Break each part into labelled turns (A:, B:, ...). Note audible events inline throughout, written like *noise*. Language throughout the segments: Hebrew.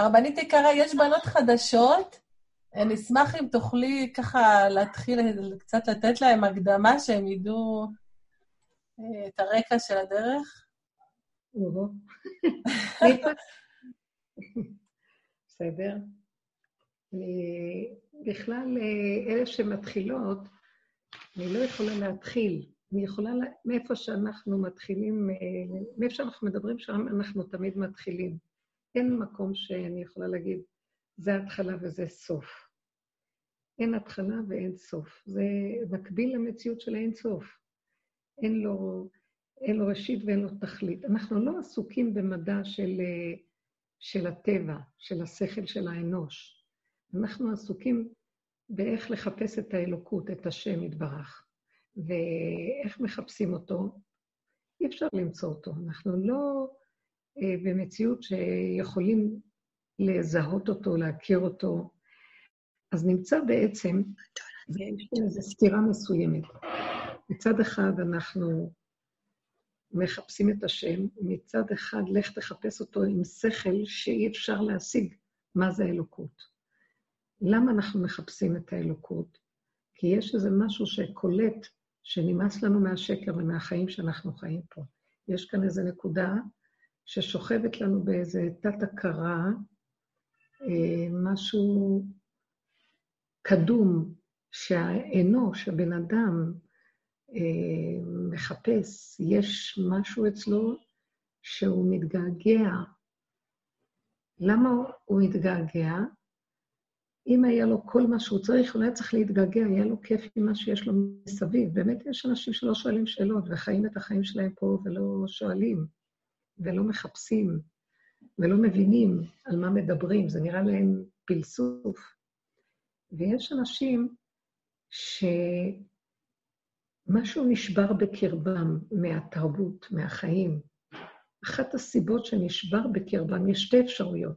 A: הרבנית יקרה, יש בנות חדשות. אני אשמח אם תוכלי ככה להתחיל קצת לתת להם הקדמה, שהם ידעו אה, את הרקע של הדרך.
B: בסדר. בכלל, אה, אלה שמתחילות, אני לא יכולה להתחיל. אני יכולה, מאיפה שאנחנו מתחילים, אה, מאיפה שאנחנו מדברים שם, אנחנו תמיד מתחילים. אין מקום שאני יכולה להגיד, זה התחלה וזה סוף. אין התחלה ואין סוף. זה מקביל למציאות של האין סוף. אין לו, אין לו ראשית ואין לו תכלית. אנחנו לא עסוקים במדע של, אה, של הטבע, של השכל של האנוש. אנחנו עסוקים באיך לחפש את האלוקות, את השם יתברך. ואיך מחפשים אותו? אי אפשר למצוא אותו. אנחנו לא במציאות שיכולים לזהות אותו, להכיר אותו. אז נמצא בעצם, ויש איזו סתירה מסוימת. מצד אחד אנחנו מחפשים את השם, מצד אחד לך תחפש אותו עם שכל שאי אפשר להשיג מה זה האלוקות. למה אנחנו מחפשים את האלוקות? כי יש איזה משהו שקולט שנמאס לנו מהשקר ומהחיים שאנחנו חיים פה. יש כאן איזו נקודה ששוכבת לנו באיזה תת-הכרה, אה, משהו קדום, שהאנוש, הבן אדם, אה, מחפש, יש משהו אצלו שהוא מתגעגע. למה הוא מתגעגע? אם היה לו כל מה שהוא צריך, הוא לא היה צריך להתגעגע, היה לו כיף עם מה שיש לו מסביב. באמת יש אנשים שלא שואלים שאלות וחיים את החיים שלהם פה ולא שואלים, ולא מחפשים, ולא מבינים על מה מדברים, זה נראה להם פלסוף. ויש אנשים שמשהו נשבר בקרבם מהתרבות, מהחיים. אחת הסיבות שנשבר בקרבם, יש שתי אפשרויות.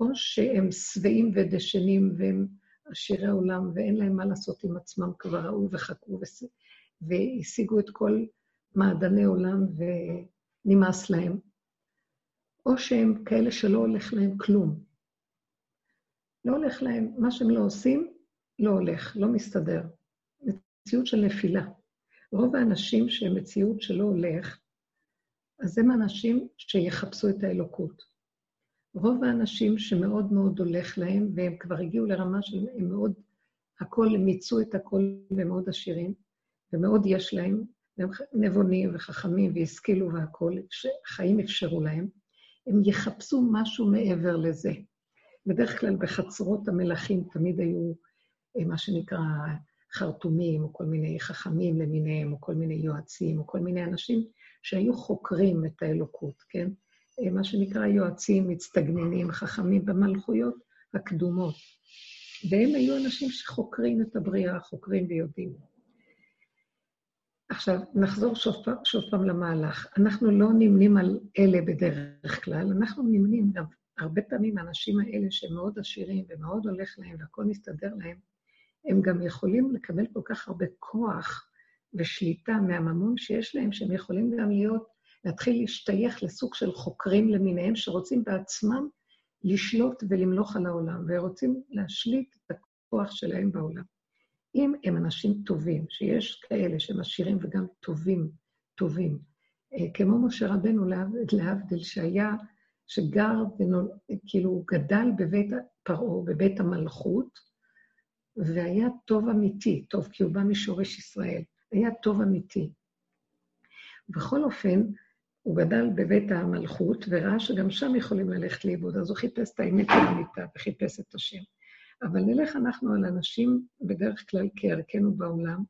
B: או שהם שבעים ודשנים והם עשירי עולם ואין להם מה לעשות עם עצמם, כבר ראו וחקרו והשיגו את כל מעדני עולם ונמאס להם, או שהם כאלה שלא הולך להם כלום. לא הולך להם, מה שהם לא עושים, לא הולך, לא מסתדר. מציאות של נפילה. רוב האנשים שהם מציאות שלא הולך, אז הם אנשים שיחפשו את האלוקות. רוב האנשים שמאוד מאוד הולך להם, והם כבר הגיעו לרמה של, הם מאוד, הכל, מיצו את הכל והם מאוד עשירים, ומאוד יש להם, והם נבונים וחכמים והשכילו והכול, חיים אפשרו להם, הם יחפשו משהו מעבר לזה. בדרך כלל בחצרות המלכים תמיד היו אה, מה שנקרא חרטומים, או כל מיני חכמים למיניהם, או כל מיני יועצים, או כל מיני אנשים שהיו חוקרים את האלוקות, כן? אה, מה שנקרא יועצים מצטגננים, חכמים במלכויות הקדומות. והם היו אנשים שחוקרים את הבריאה, חוקרים ויודעים. עכשיו, נחזור שוב, שוב פעם למהלך. אנחנו לא נמנים על אלה בדרך כלל, אנחנו נמנים גם הרבה פעמים האנשים האלה שהם מאוד עשירים ומאוד הולך להם והכול מסתדר להם, הם גם יכולים לקבל כל כך הרבה כוח ושליטה מהממון שיש להם, שהם יכולים גם להיות להתחיל להשתייך לסוג של חוקרים למיניהם שרוצים בעצמם לשלוט ולמלוך על העולם, ורוצים להשליט את הכוח שלהם בעולם. אם הם אנשים טובים, שיש כאלה שהם עשירים וגם טובים, טובים, אה, כמו משה רבנו להבדיל, שהיה, שגר, ונול, כאילו גדל בבית פרעה, בבית המלכות, והיה טוב אמיתי, טוב כי הוא בא משורש ישראל, היה טוב אמיתי. בכל אופן, הוא גדל בבית המלכות וראה שגם שם יכולים ללכת לאיבוד, אז הוא חיפש את האמת האמיתה וחיפש את השם. אבל נלך אנחנו על אנשים, בדרך כלל כערכנו בעולם,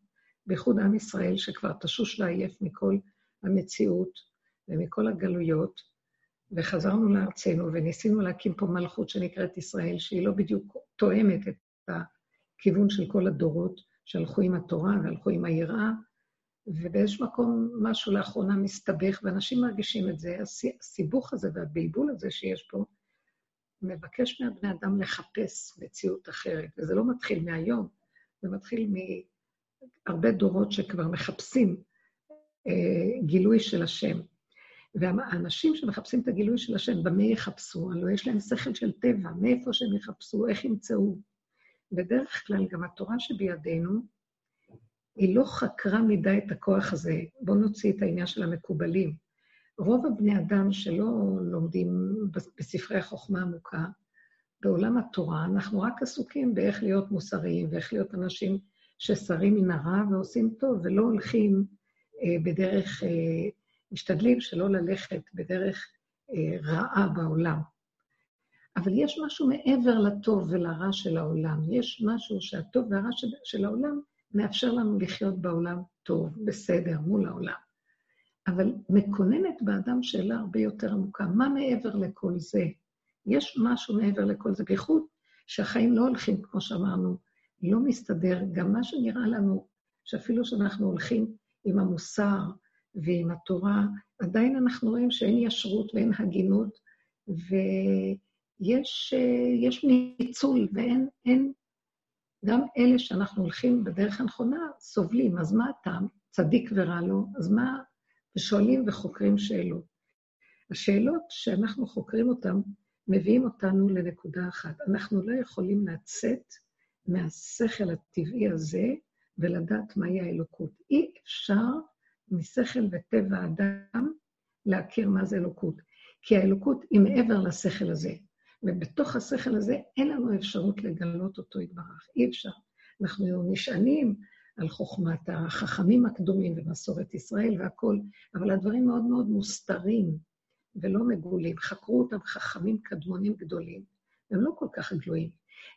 B: בייחוד עם ישראל, שכבר תשוש לעייף מכל המציאות ומכל הגלויות, וחזרנו לארצנו וניסינו להקים פה מלכות שנקראת ישראל, שהיא לא בדיוק תואמת את הכיוון של כל הדורות שהלכו עם התורה והלכו עם היראה, ובאיזשהו מקום משהו לאחרונה מסתבך, ואנשים מרגישים את זה. הסיבוך הזה והבלבול הזה שיש פה, מבקש מהבני אדם לחפש מציאות אחרת, וזה לא מתחיל מהיום, זה מתחיל מהרבה דורות שכבר מחפשים אה, גילוי של השם. והאנשים שמחפשים את הגילוי של השם, במה יחפשו? הלוא יש להם שכל של טבע, מאיפה שהם יחפשו, איך ימצאו. בדרך כלל גם התורה שבידינו, היא לא חקרה מדי את הכוח הזה. בואו נוציא את העניין של המקובלים. רוב הבני אדם שלא לומדים בספרי החוכמה עמוקה, בעולם התורה, אנחנו רק עסוקים באיך להיות מוסריים ואיך להיות אנשים ששרים מן הרע ועושים טוב, ולא הולכים אה, בדרך, אה, משתדלים שלא ללכת בדרך אה, רעה בעולם. אבל יש משהו מעבר לטוב ולרע של העולם. יש משהו שהטוב והרע של, של העולם מאפשר לנו לחיות בעולם טוב, בסדר, מול העולם. אבל מקוננת באדם שאלה הרבה יותר עמוקה, מה מעבר לכל זה? יש משהו מעבר לכל זה, בייחוד שהחיים לא הולכים, כמו שאמרנו, לא מסתדר. גם מה שנראה לנו, שאפילו שאנחנו הולכים עם המוסר ועם התורה, עדיין אנחנו רואים שאין ישרות ואין הגינות, ויש ניצול ואין, אין, גם אלה שאנחנו הולכים בדרך הנכונה סובלים, אז מה הטעם? צדיק ורע לו, אז מה? ושואלים וחוקרים שאלות. השאלות שאנחנו חוקרים אותן, מביאים אותנו לנקודה אחת. אנחנו לא יכולים לצאת מהשכל הטבעי הזה ולדעת מהי האלוקות. אי אפשר משכל וטבע אדם להכיר מה זה אלוקות, כי האלוקות היא מעבר לשכל הזה, ובתוך השכל הזה אין לנו אפשרות לגלות אותו יתברך, אי אפשר. אנחנו נשענים על חוכמת החכמים הקדומים ומסורת ישראל והכול, אבל הדברים מאוד מאוד מוסתרים ולא מגולים. חקרו אותם חכמים קדמונים גדולים, הם לא כל כך גלויים.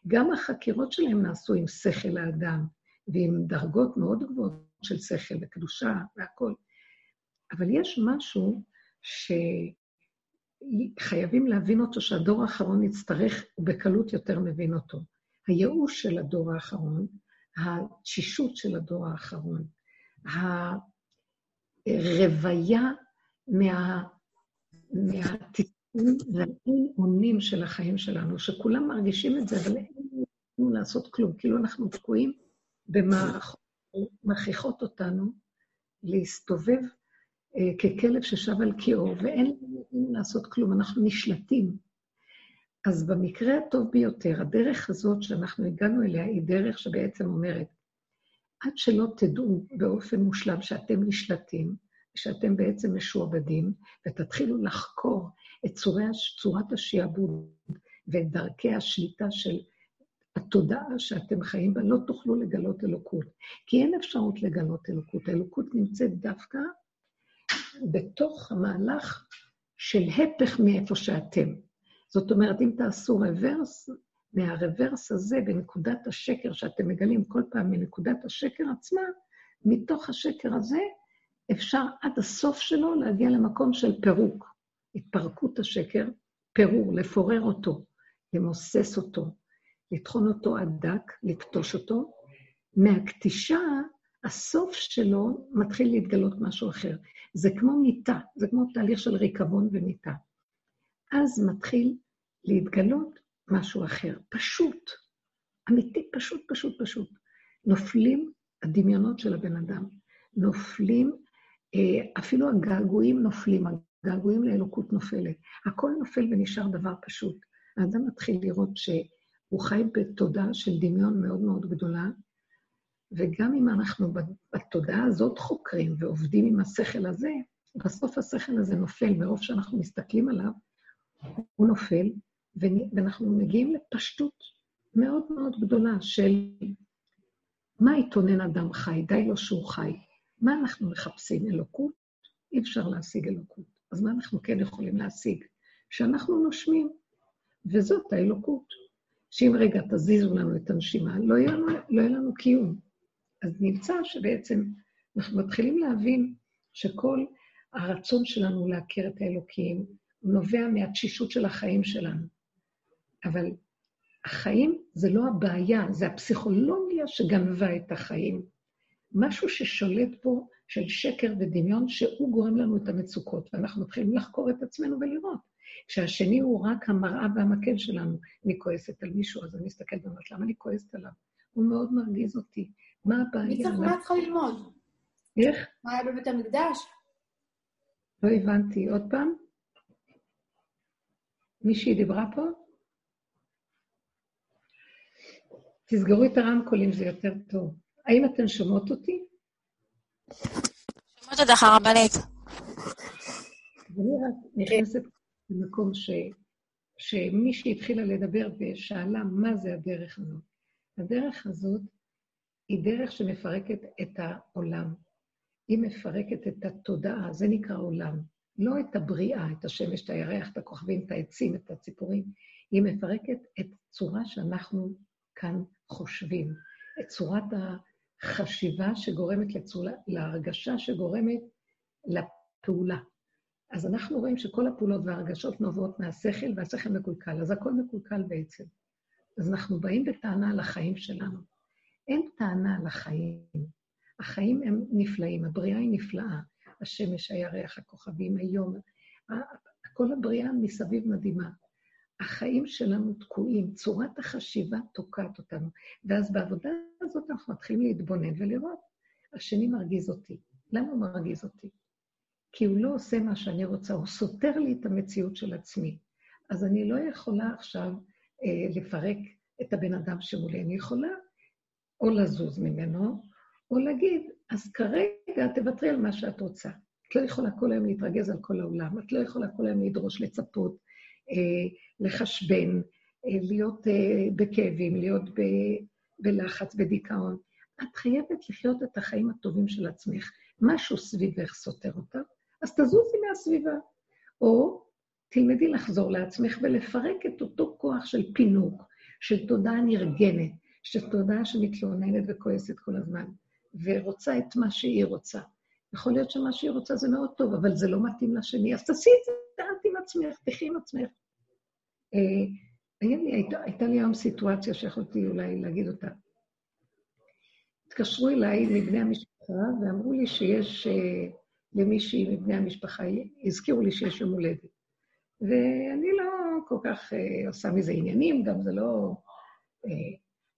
B: גם החקירות שלהם נעשו עם שכל האדם, ועם דרגות מאוד גבוהות של שכל וקדושה והכול. אבל יש משהו שחייבים להבין אותו, שהדור האחרון יצטרך, ובקלות יותר מבין אותו. הייאוש של הדור האחרון, התשישות של הדור האחרון, הרוויה מה, מהתיקון והאין אונים של החיים שלנו, שכולם מרגישים את זה, אבל אין לנו לעשות כלום, כאילו אנחנו תקועים במערכות מכריחות אותנו להסתובב אה, ככלב ששב על קיאו, ואין לנו לעשות כלום, אנחנו נשלטים. אז במקרה הטוב ביותר, הדרך הזאת שאנחנו הגענו אליה היא דרך שבעצם אומרת, עד שלא תדעו באופן מושלם שאתם נשלטים, שאתם בעצם משועבדים, ותתחילו לחקור את צורי, צורת השעבוד ואת דרכי השליטה של התודעה שאתם חיים בה, לא תוכלו לגלות אלוקות. כי אין אפשרות לגלות אלוקות. האלוקות נמצאת דווקא בתוך המהלך של הפך מאיפה שאתם. זאת אומרת, אם תעשו רוורס, מהרוורס הזה בנקודת השקר שאתם מגלים כל פעם מנקודת השקר עצמה, מתוך השקר הזה אפשר עד הסוף שלו להגיע למקום של פירוק. התפרקות השקר, פירור, לפורר אותו, למוסס אותו, לטחון אותו עד דק, לכתוש אותו. מהכתישה, הסוף שלו מתחיל להתגלות משהו אחר. זה כמו מיטה, זה כמו תהליך של ריקבון ומיטה. אז מתחיל להתגלות משהו אחר, פשוט, אמיתי, פשוט, פשוט, פשוט. נופלים הדמיונות של הבן אדם, נופלים, אה, אפילו הגעגועים נופלים, הגעגועים לאלוקות נופלת. הכל נופל ונשאר דבר פשוט. האדם מתחיל לראות שהוא חי בתודעה של דמיון מאוד מאוד גדולה, וגם אם אנחנו בתודעה הזאת חוקרים ועובדים עם השכל הזה, בסוף השכל הזה נופל, מרוב שאנחנו מסתכלים עליו, הוא נופל, ואנחנו מגיעים לפשטות מאוד מאוד גדולה של מה יתונן אדם חי, די לו שהוא חי. מה אנחנו מחפשים? אלוקות? אי אפשר להשיג אלוקות. אז מה אנחנו כן יכולים להשיג? שאנחנו נושמים, וזאת האלוקות. שאם רגע תזיזו לנו את הנשימה, לא יהיה לנו, לא יהיה לנו קיום. אז נמצא שבעצם אנחנו מתחילים להבין שכל הרצון שלנו להכיר את האלוקים נובע מהתשישות של החיים שלנו. אבל החיים זה לא הבעיה, זה הפסיכולוגיה שגנבה את החיים. משהו ששולט פה של שקר ודמיון, שהוא גורם לנו את המצוקות, ואנחנו מתחילים לחקור את עצמנו ולראות. כשהשני הוא רק המראה והמקל שלנו. אני כועסת על מישהו, אז אני מסתכלת ואומרת, למה אני כועסת עליו? הוא מאוד מרגיז אותי. מה הבעיה?
C: מה צריכה ללמוד?
B: איך?
C: מה היה בבית המקדש?
B: לא הבנתי. עוד פעם? מישהי דיברה פה? תסגרו את הרמקולים, זה יותר טוב. האם אתן שומעות אותי?
C: שומעות אותך, הרבנית.
B: אני רק נכנסת למקום ש... שמישהי התחילה לדבר ושאלה מה זה הדרך הזאת. הדרך הזאת היא דרך שמפרקת את העולם. היא מפרקת את התודעה, זה נקרא עולם. לא את הבריאה, את השמש, את הירח, את הכוכבים, את העצים, את הציפורים. היא מפרקת את צורה שאנחנו כאן חושבים, את צורת החשיבה שגורמת לצורה, להרגשה שגורמת לפעולה. אז אנחנו רואים שכל הפעולות וההרגשות נובעות מהשכל, והשכל מקולקל, אז הכל מקולקל בעצם. אז אנחנו באים בטענה על החיים שלנו. אין טענה על החיים. החיים הם נפלאים, הבריאה היא נפלאה. השמש, הירח, הכוכבים, היום, כל הבריאה מסביב מדהימה. החיים שלנו תקועים, צורת החשיבה תוקעת אותנו. ואז בעבודה הזאת אנחנו מתחילים להתבונן ולראות, השני מרגיז אותי. למה הוא מרגיז אותי? כי הוא לא עושה מה שאני רוצה, הוא סותר לי את המציאות של עצמי. אז אני לא יכולה עכשיו אה, לפרק את הבן אדם שמולי, אני יכולה או לזוז ממנו, או להגיד, אז כרגע תוותרי על מה שאת רוצה. את לא יכולה כל היום להתרגז על כל העולם, את לא יכולה כל היום לדרוש, לצפות, אה, לחשבן, אה, להיות אה, בכאבים, להיות ב, בלחץ, בדיכאון. את חייבת לחיות את החיים הטובים של עצמך. משהו סביבך סותר אותך, אז תזוזי מהסביבה. או תלמדי לחזור לעצמך ולפרק את אותו כוח של פינוק, של תודעה נרגנת, של תודעה שמתלוננת וכועסת כל הזמן, ורוצה את מה שהיא רוצה. יכול להיות שמה שהיא רוצה זה מאוד טוב, אבל זה לא מתאים לשני, אז תעשי את זה, תעשי עם עצמך, תחי עם עצמך. אה, לי, הייתה, הייתה לי היום סיטואציה שיכולתי אולי להגיד אותה. התקשרו אליי מבני המשפחה ואמרו לי שיש אה, למישהי מבני המשפחה, הזכירו לי שיש יום הולדת. ואני לא כל כך אה, עושה מזה עניינים, גם זה לא... אה,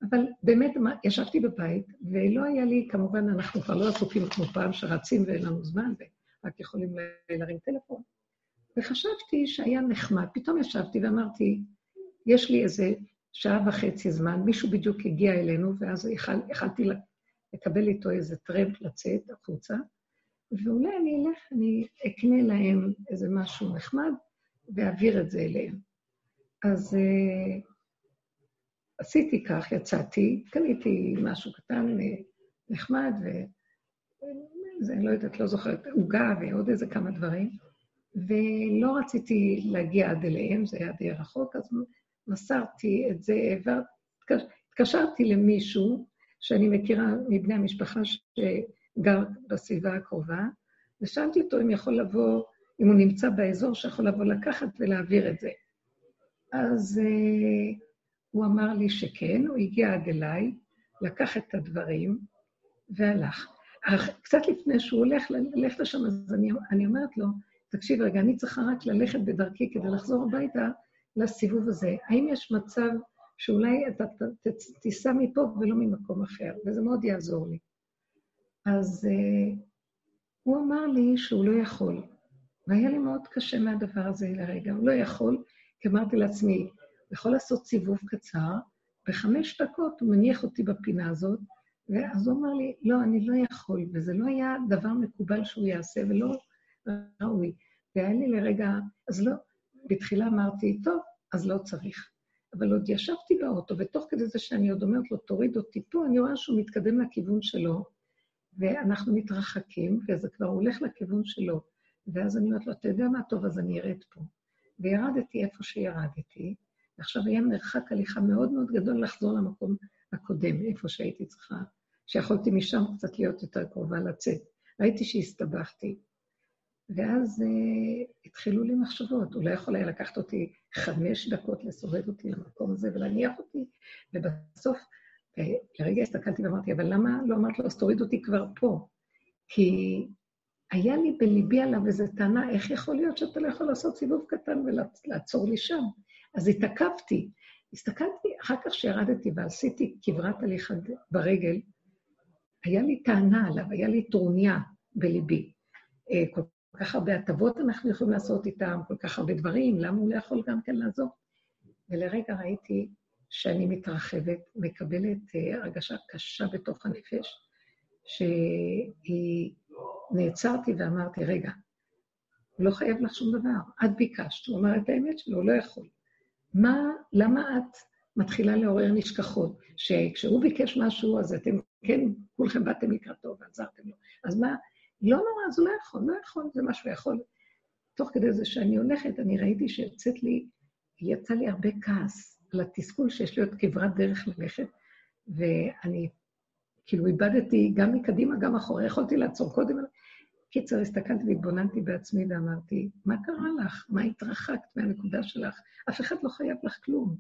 B: אבל באמת, ישבתי בבית, ולא היה לי, כמובן, אנחנו כבר לא עסוקים כמו פעם, שרצים ואין לנו זמן, ורק יכולים להרים טלפון. וחשבתי שהיה נחמד. פתאום ישבתי ואמרתי, יש לי איזה שעה וחצי זמן, מישהו בדיוק הגיע אלינו, ואז יכלתי לקבל איתו איזה טרמפ לצאת החוצה, ואולי אני אלך, אני אקנה להם איזה משהו נחמד, ואעביר את זה אליהם. אז uh, עשיתי כך, יצאתי, קניתי משהו קטן, uh, נחמד, ו... זה, אני לא יודעת, לא זוכרת, עוגה ועוד איזה כמה דברים. ולא רציתי להגיע עד אליהם, זה היה די רחוק, אז מסרתי את זה, והתקשרתי למישהו שאני מכירה מבני המשפחה שגר בסביבה הקרובה, ושאלתי אותו אם יכול לבוא, אם הוא נמצא באזור, שיכול לבוא לקחת ולהעביר את זה. אז uh, הוא אמר לי שכן, הוא הגיע עד אליי, לקח את הדברים והלך. אך קצת לפני שהוא הולך ללכת לשם, אז אני, אני אומרת לו, תקשיב רגע, אני צריכה רק ללכת בדרכי כדי לחזור הביתה לסיבוב הזה. האם יש מצב שאולי אתה תיסע מפה ולא ממקום אחר? וזה מאוד יעזור לי. אז uh, הוא אמר לי שהוא לא יכול. והיה לי מאוד קשה מהדבר הזה לרגע. הוא לא יכול, כי אמרתי לעצמי, יכול לעשות סיבוב קצר, בחמש דקות הוא מניח אותי בפינה הזאת, ואז הוא אמר לי, לא, אני לא יכול, וזה לא היה דבר מקובל שהוא יעשה, ולא ראוי. והיה לי לרגע, אז לא, בתחילה אמרתי, טוב, אז לא צריך. אבל עוד ישבתי באוטו, ותוך כדי זה שאני עוד אומרת לו, תוריד אותי פה, אני רואה שהוא מתקדם לכיוון שלו, ואנחנו מתרחקים, וזה כבר הולך לכיוון שלו. ואז אני אומרת לו, אתה יודע מה טוב, אז אני ארד פה. וירדתי איפה שירדתי, ועכשיו היה מרחק הליכה מאוד מאוד גדול לחזור למקום הקודם, איפה שהייתי צריכה, שיכולתי משם קצת להיות יותר קרובה לצאת. ראיתי שהסתבכתי. ואז uh, התחילו לי מחשבות, אולי יכול היה לקחת אותי חמש דקות לסובב אותי למקום הזה ולהניח אותי, ובסוף, uh, לרגע הסתכלתי ואמרתי, אבל למה לא אמרת לו, אז תוריד אותי כבר פה? כי היה לי בליבי עליו איזו טענה, איך יכול להיות שאתה לא יכול לעשות סיבוב קטן ולעצור לי שם? אז התעכבתי. הסתכלתי, אחר כך שירדתי ועשיתי כברת הליכה ברגל, היה לי טענה עליו, היה לי טרוניה בליבי. אה, כל כך הרבה הטבות אנחנו יכולים לעשות איתם, כל כך הרבה דברים, למה הוא לא יכול גם כן לעזור? ולרגע ראיתי שאני מתרחבת, מקבלת uh, הרגשה קשה בתוך הנפש, שהיא... נעצרתי ואמרתי, רגע, הוא לא חייב לך שום דבר, את ביקשת, הוא אמר את האמת שלו, הוא לא יכול. מה, למה את מתחילה לעורר נשכחות? שכשהוא ביקש משהו, אז אתם, כן, כולכם באתם לקראתו ועזרתם לו. אז מה, לא נורא, אז הוא לא יכול, לא יכול, זה מה שהוא יכול. תוך כדי זה שאני הולכת, אני ראיתי שיוצאת לי, יצא לי הרבה כעס על התסכול שיש לי עוד כברת דרך ללכת, ואני כאילו איבדתי גם מקדימה, גם אחורה, יכולתי לעצור קודם. קיצר, הסתכלתי והתבוננתי בעצמי ואמרתי, מה קרה לך? מה התרחקת מהנקודה שלך? אף אחד לא חייב לך כלום.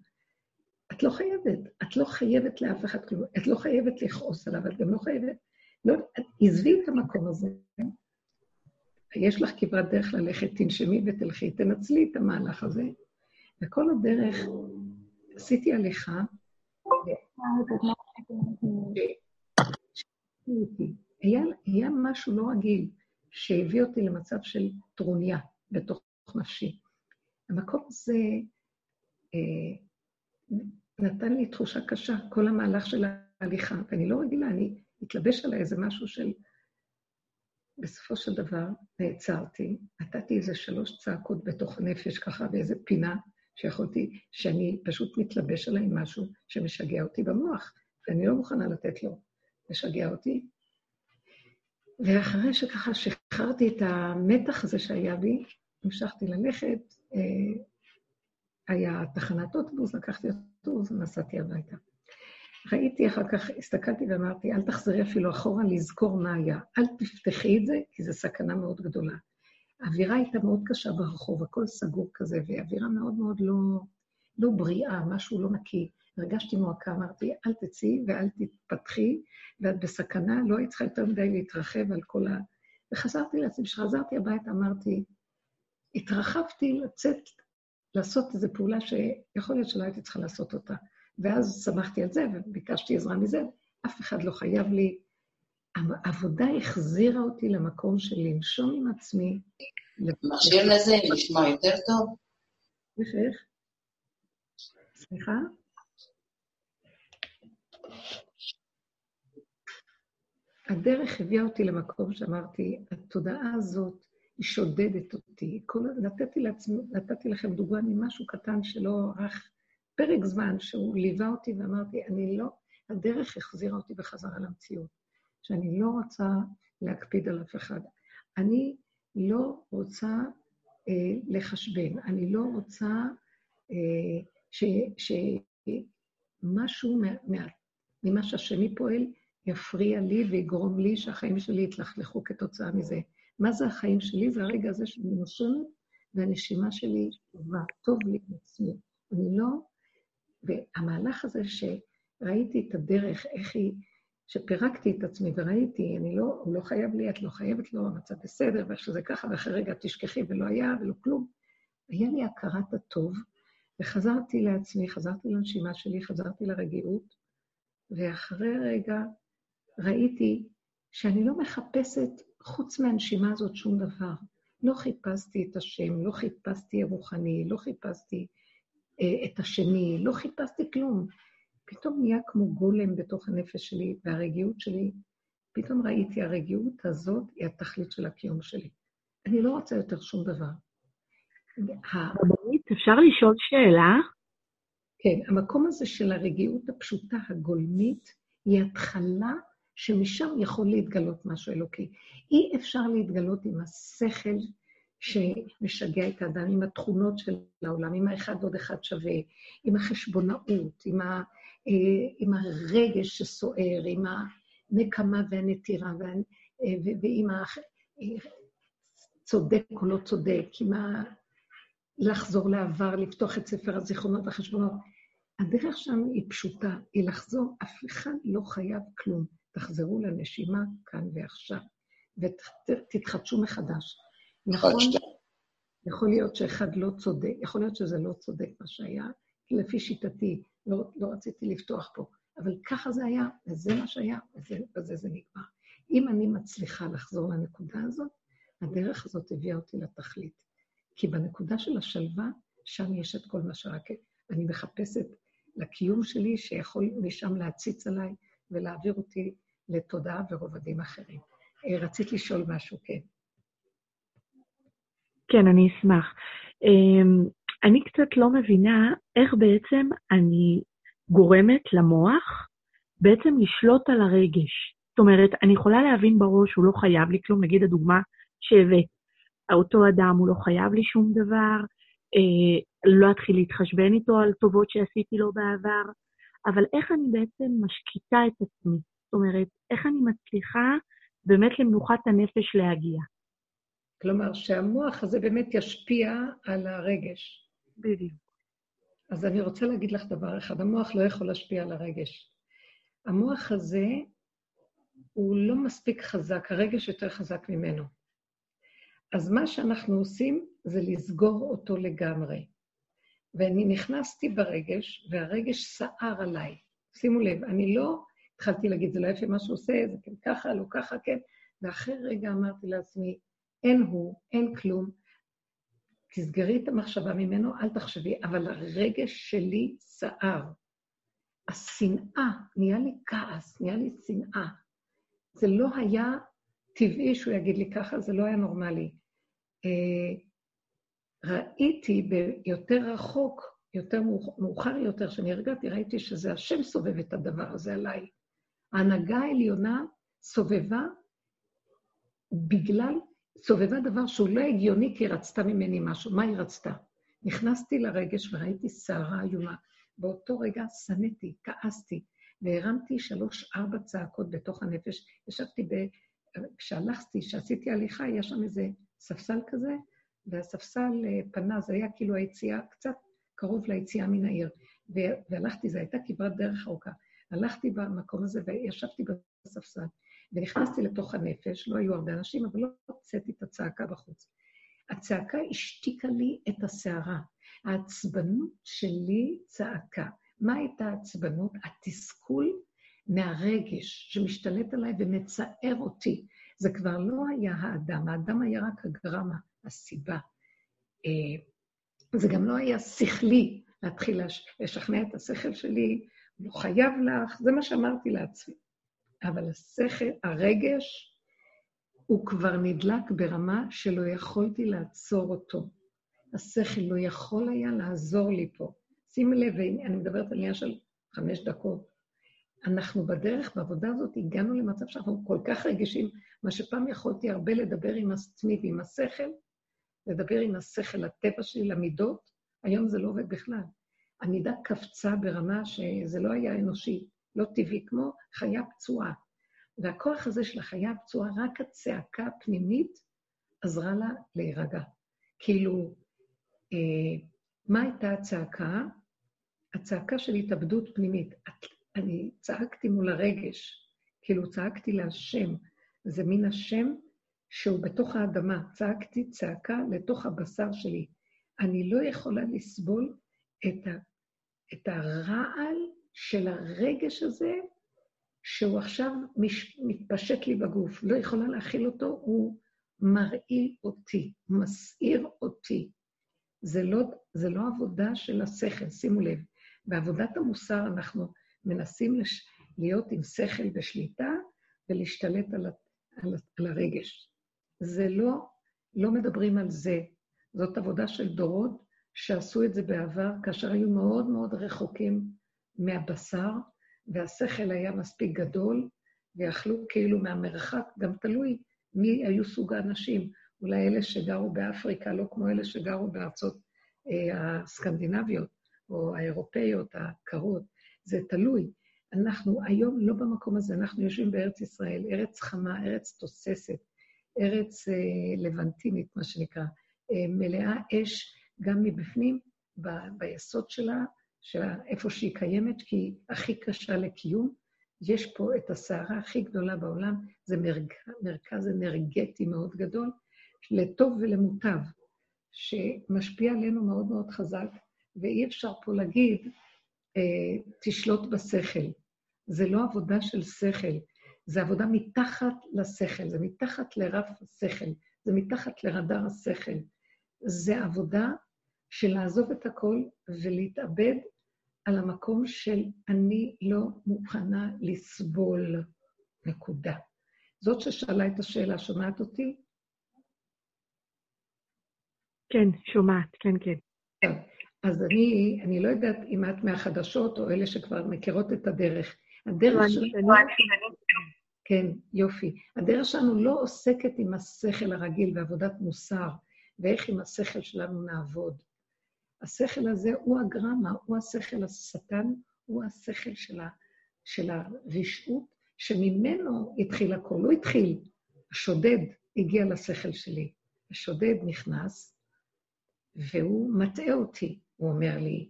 B: את לא חייבת, את לא חייבת לאף אחד כלום. את לא חייבת לכעוס עליו, את גם לא חייבת... לא, עזבי את המקום הזה. יש לך כברת דרך ללכת, תנשמי ותלכי, תנצלי את המהלך הזה. וכל הדרך עשיתי הליכה, היה, היה משהו לא רגיל שהביא אותי למצב של טרוניה בתוך נפשי. המקום הזה אה, נתן לי תחושה קשה, כל המהלך של ההליכה, ואני לא רגילה, אני התלבש עליי איזה משהו של... בסופו של דבר נעצרתי, נתתי איזה שלוש צעקות בתוך הנפש ככה באיזה פינה שיכולתי, שאני פשוט מתלבש עליי משהו שמשגע אותי במוח, ואני לא מוכנה לתת לו לשגע אותי. ואחרי שככה שחררתי את המתח הזה שהיה בי, המשכתי ללכת, אה, היה תחנת אוטובוס, לקחתי אוטובוס ונסעתי הביתה. ראיתי אחר כך, הסתכלתי ואמרתי, אל תחזרי אפילו אחורה לזכור מה היה. אל תפתחי את זה, כי זו סכנה מאוד גדולה. האווירה הייתה מאוד קשה ברחוב, הכל סגור כזה, ואווירה מאוד מאוד לא, לא בריאה, משהו לא נקי. הרגשתי מועקה, אמרתי, אל תצאי ואל תתפתחי, ואת בסכנה, לא היית צריכה יותר מדי להתרחב על כל ה... וחזרתי לעצמי, כשחזרתי הביתה אמרתי, התרחבתי לצאת, לעשות איזו פעולה שיכול להיות שלא הייתי צריכה לעשות אותה. ואז שמחתי על זה וביקשתי עזרה מזה, אף אחד לא חייב לי. העבודה החזירה אותי למקום של לנשום עם עצמי.
C: מכשיר לזה נשמע יותר טוב?
B: איך, איך? סליחה? הדרך הביאה אותי למקום שאמרתי, התודעה הזאת, היא שודדת אותי. כל, נתתי, לעצמי, נתתי לכם דוגמה ממשהו קטן שלא ארך פרק זמן, שהוא ליווה אותי ואמרתי, אני לא, הדרך החזירה אותי בחזרה למציאות, שאני לא רוצה להקפיד על אף אחד. אני לא רוצה אה, לחשבן, אני לא רוצה אה, שמשהו מה, מה, ממה שהשני פועל יפריע לי ויגרום לי שהחיים שלי יתלכלכו כתוצאה מזה. מה זה החיים שלי? זה הרגע הזה שאני נושמת והנשימה שלי טובה, טוב לי עצמי. אני לא... והמהלך הזה שראיתי את הדרך, איך היא... שפירקתי את עצמי וראיתי, אני לא, הוא לא חייב לי, את לא חייבת לו, המצב בסדר, ואיך שזה ככה, ואחרי רגע תשכחי ולא היה ולא כלום. היה לי הכרת הטוב, וחזרתי לעצמי, חזרתי לנשימה שלי, חזרתי לרגיעות, ואחרי רגע ראיתי שאני לא מחפשת, חוץ מהנשימה הזאת, שום דבר. לא חיפשתי את השם, לא חיפשתי הרוחני, לא חיפשתי אה, את השני, לא חיפשתי כלום. פתאום נהיה כמו גולם בתוך הנפש שלי, והרגיעות שלי, פתאום ראיתי, הרגיעות הזאת היא התכלית של הקיום שלי. אני לא רוצה יותר שום דבר.
D: רבנית, אפשר לשאול שאלה?
B: כן, המקום הזה של הרגיעות הפשוטה, הגולמית, היא התחלה שמשם יכול להתגלות משהו אלוקי. אי אפשר להתגלות עם השכל שמשגע את האדם, עם התכונות של העולם, עם האחד עוד אחד שווה, עם החשבונאות, עם, ה, אה, עם הרגש שסוער, עם הנקמה והנטירה, וה, ועם הצודק או לא צודק, עם ה... לחזור לעבר, לפתוח את ספר הזיכרונות והחשבונות. הדרך שם היא פשוטה, היא לחזור, אף אחד לא חייב כלום. תחזרו לנשימה כאן ועכשיו, ותתחדשו מחדש. נכון, יכול להיות שאחד לא צודק, יכול להיות שזה לא צודק מה שהיה, לפי שיטתי לא, לא רציתי לפתוח פה, אבל ככה זה היה, וזה מה שהיה, וזה, וזה זה נגמר. אם אני מצליחה לחזור לנקודה הזאת, הדרך הזאת הביאה אותי לתכלית. כי בנקודה של השלווה, שם יש את כל מה שרק... אני מחפשת לקיום שלי, שיכול משם להציץ עליי ולהעביר אותי לתודעה ורובדים אחרים. אה, רצית לשאול משהו, כן.
D: כן, אני אשמח. אמ, אני קצת לא מבינה איך בעצם אני גורמת למוח בעצם לשלוט על הרגש. זאת אומרת, אני יכולה להבין בראש, הוא לא חייב לי כלום, נגיד הדוגמה שהבאת, אותו אדם הוא לא חייב לי שום דבר, אה, לא אתחיל להתחשבן איתו על טובות שעשיתי לו בעבר, אבל איך אני בעצם משקיטה את עצמי? זאת אומרת, איך אני מצליחה באמת למנוחת הנפש להגיע?
B: כלומר, שהמוח הזה באמת ישפיע על הרגש.
D: בדיוק.
B: אז אני רוצה להגיד לך דבר אחד, המוח לא יכול להשפיע על הרגש. המוח הזה הוא לא מספיק חזק, הרגש יותר חזק ממנו. אז מה שאנחנו עושים זה לסגור אותו לגמרי. ואני נכנסתי ברגש, והרגש סער עליי. שימו לב, אני לא התחלתי להגיד, זה לא יפה מה שהוא עושה, זה כן ככה, לא ככה, כן. ואחרי רגע אמרתי לעצמי, אין הוא, אין כלום, תסגרי את המחשבה ממנו, אל תחשבי, אבל הרגש שלי סער. השנאה, נהיה לי כעס, נהיה לי שנאה. זה לא היה טבעי שהוא יגיד לי ככה, זה לא היה נורמלי. אה, ראיתי ביותר רחוק, יותר מאוחר יותר, כשאני הרגעתי, ראיתי שזה השם סובב את הדבר הזה עליי. ההנהגה העליונה סובבה בגלל, סובבה דבר שהוא לא הגיוני כי היא רצתה ממני משהו. מה היא רצתה? נכנסתי לרגש וראיתי סערה איומה. באותו רגע שנאתי, כעסתי, והרמתי שלוש-ארבע צעקות בתוך הנפש. ישבתי ב... כשהלכתי, כשעשיתי הליכה, היה שם איזה ספסל כזה, והספסל אה, פנה, זה היה כאילו היציאה, קצת קרוב ליציאה מן העיר. והלכתי, זו הייתה כברת דרך ארוכה. הלכתי במקום הזה וישבתי בספסל, ונכנסתי לתוך הנפש, לא היו הרבה אנשים, אבל לא הוצאתי את הצעקה בחוץ. הצעקה השתיקה לי את הסערה. העצבנות שלי צעקה. מה הייתה העצבנות? התסכול מהרגש שמשתלט עליי ומצער אותי. זה כבר לא היה האדם, האדם היה רק הגרמה, הסיבה. אה, זה גם לא היה שכלי להתחיל לשכנע את השכל שלי, לא חייב לך, זה מה שאמרתי לעצמי. אבל השכל, הרגש, הוא כבר נדלק ברמה שלא יכולתי לעצור אותו. השכל לא יכול היה לעזור לי פה. שימי לב, אני מדברת על עניין של חמש דקות. אנחנו בדרך, בעבודה הזאת, הגענו למצב שאנחנו כל כך רגישים, מה שפעם יכולתי הרבה לדבר עם עצמי ועם השכל, לדבר עם השכל, הטבע שלי, למידות, היום זה לא עובד בכלל. המידה קפצה ברמה שזה לא היה אנושי, לא טבעי, כמו חיה פצועה. והכוח הזה של החיה הפצועה, רק הצעקה הפנימית עזרה לה להירגע. כאילו, אה, מה הייתה הצעקה? הצעקה של התאבדות פנימית. אני צעקתי מול הרגש, כאילו צעקתי להשם, זה מין השם שהוא בתוך האדמה. צעקתי צעקה לתוך הבשר שלי. אני לא יכולה לסבול את, ה, את הרעל של הרגש הזה, שהוא עכשיו מש, מתפשט לי בגוף. לא יכולה להכיל אותו, הוא מרעיל אותי, מסעיר אותי. זה לא, זה לא עבודה של השכל, שימו לב. בעבודת המוסר אנחנו מנסים לש, להיות עם שכל ושליטה ולהשתלט על, על, על הרגש. זה לא, לא מדברים על זה. זאת עבודה של דורות שעשו את זה בעבר, כאשר היו מאוד מאוד רחוקים מהבשר, והשכל היה מספיק גדול, ויכלו כאילו מהמרחק, גם תלוי מי היו סוג האנשים. אולי אלה שגרו באפריקה, לא כמו אלה שגרו בארצות אה, הסקנדינביות או האירופאיות הקרות, זה תלוי. אנחנו היום לא במקום הזה, אנחנו יושבים בארץ ישראל, ארץ חמה, ארץ תוססת, ארץ אה, לבנטינית, מה שנקרא, אה, מלאה אש גם מבפנים, ב, ביסוד שלה, שלה, איפה שהיא קיימת, כי היא הכי קשה לקיום. יש פה את הסערה הכי גדולה בעולם, זה מרג, מרכז אנרגטי מאוד גדול, לטוב ולמוטב, שמשפיע עלינו מאוד מאוד חזק, ואי אפשר פה להגיד, אה, תשלוט בשכל. זה לא עבודה של שכל, זה עבודה מתחת לשכל, זה מתחת לרף השכל, זה מתחת לרדאר השכל. זה עבודה של לעזוב את הכל ולהתאבד על המקום של אני לא מוכנה לסבול, נקודה. זאת ששאלה את השאלה, שומעת אותי?
D: כן, שומעת, כן, כן.
B: אז אני, אני לא יודעת אם את מהחדשות או אלה שכבר מכירות את הדרך. הדרך שלנו... כן, יופי. הדרך שלנו לא עוסקת עם השכל הרגיל ועבודת מוסר, ואיך עם השכל שלנו נעבוד. השכל הזה הוא הגרמה, הוא השכל השטן, הוא השכל של, ה, של הרשעות, שממנו התחיל הכל. הוא התחיל, השודד הגיע לשכל שלי. השודד נכנס, והוא מטעה אותי. הוא אומר לי,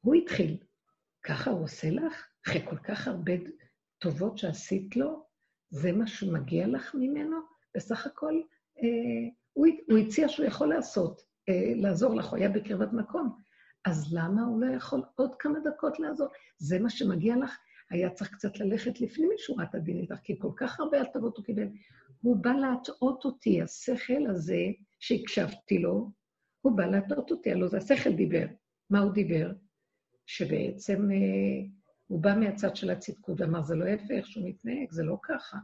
B: הוא התחיל, ככה הוא עושה לך? אחרי כל כך הרבה טובות שעשית לו? זה מה שמגיע לך ממנו? בסך הכל, אה, הוא, הוא הציע שהוא יכול לעשות, אה, לעזור לך, הוא היה בקרבת מקום. אז למה הוא לא יכול עוד כמה דקות לעזור? זה מה שמגיע לך? היה צריך קצת ללכת לפנים משורת הדין איתך, כי כל כך הרבה הטבות הוא קיבל. הוא בא להטעות אותי, השכל הזה שהקשבתי לו, הוא בא להטעות אותי, הלוא זה השכל דיבר. מה הוא דיבר? שבעצם אה, הוא בא מהצד של הצדקות ואמר, זה לא יפה איך שהוא מתנהג, זה לא ככה.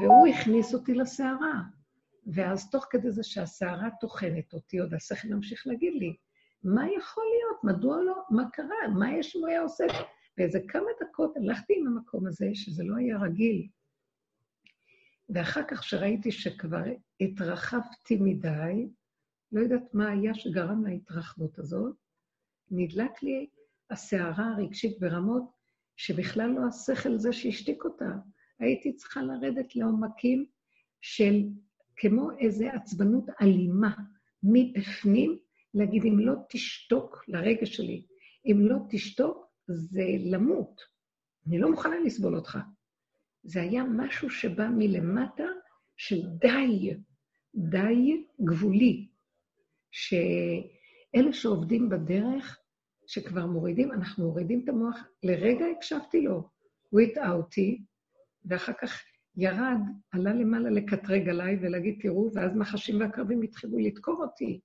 B: והוא הכניס אותי לסערה. ואז תוך כדי זה שהסערה טוחנת אותי, עוד השכל ממשיך להגיד לי, מה יכול להיות? מדוע לא? מה קרה? מה יש אם הוא היה עושה? ואיזה כמה דקות הלכתי עם המקום הזה, שזה לא היה רגיל. ואחר כך, שראיתי שכבר התרחבתי מדי, לא יודעת מה היה שגרם להתרחבות הזאת, נדלק לי הסערה הרגשית ברמות שבכלל לא השכל זה שהשתיק אותה. הייתי צריכה לרדת לעומקים של כמו איזו עצבנות אלימה מבפנים, להגיד, אם לא תשתוק לרגע שלי, אם לא תשתוק, זה למות. אני לא מוכנה לסבול אותך. זה היה משהו שבא מלמטה של די, די גבולי, שאלה שעובדים בדרך, שכבר מורידים, אנחנו מורידים את המוח, לרגע הקשבתי לו, הוא הטעה אותי, ואחר כך ירד, עלה למעלה לקטרג עליי ולהגיד, תראו, ואז מחשים והקרבים התחילו לדקור אותי.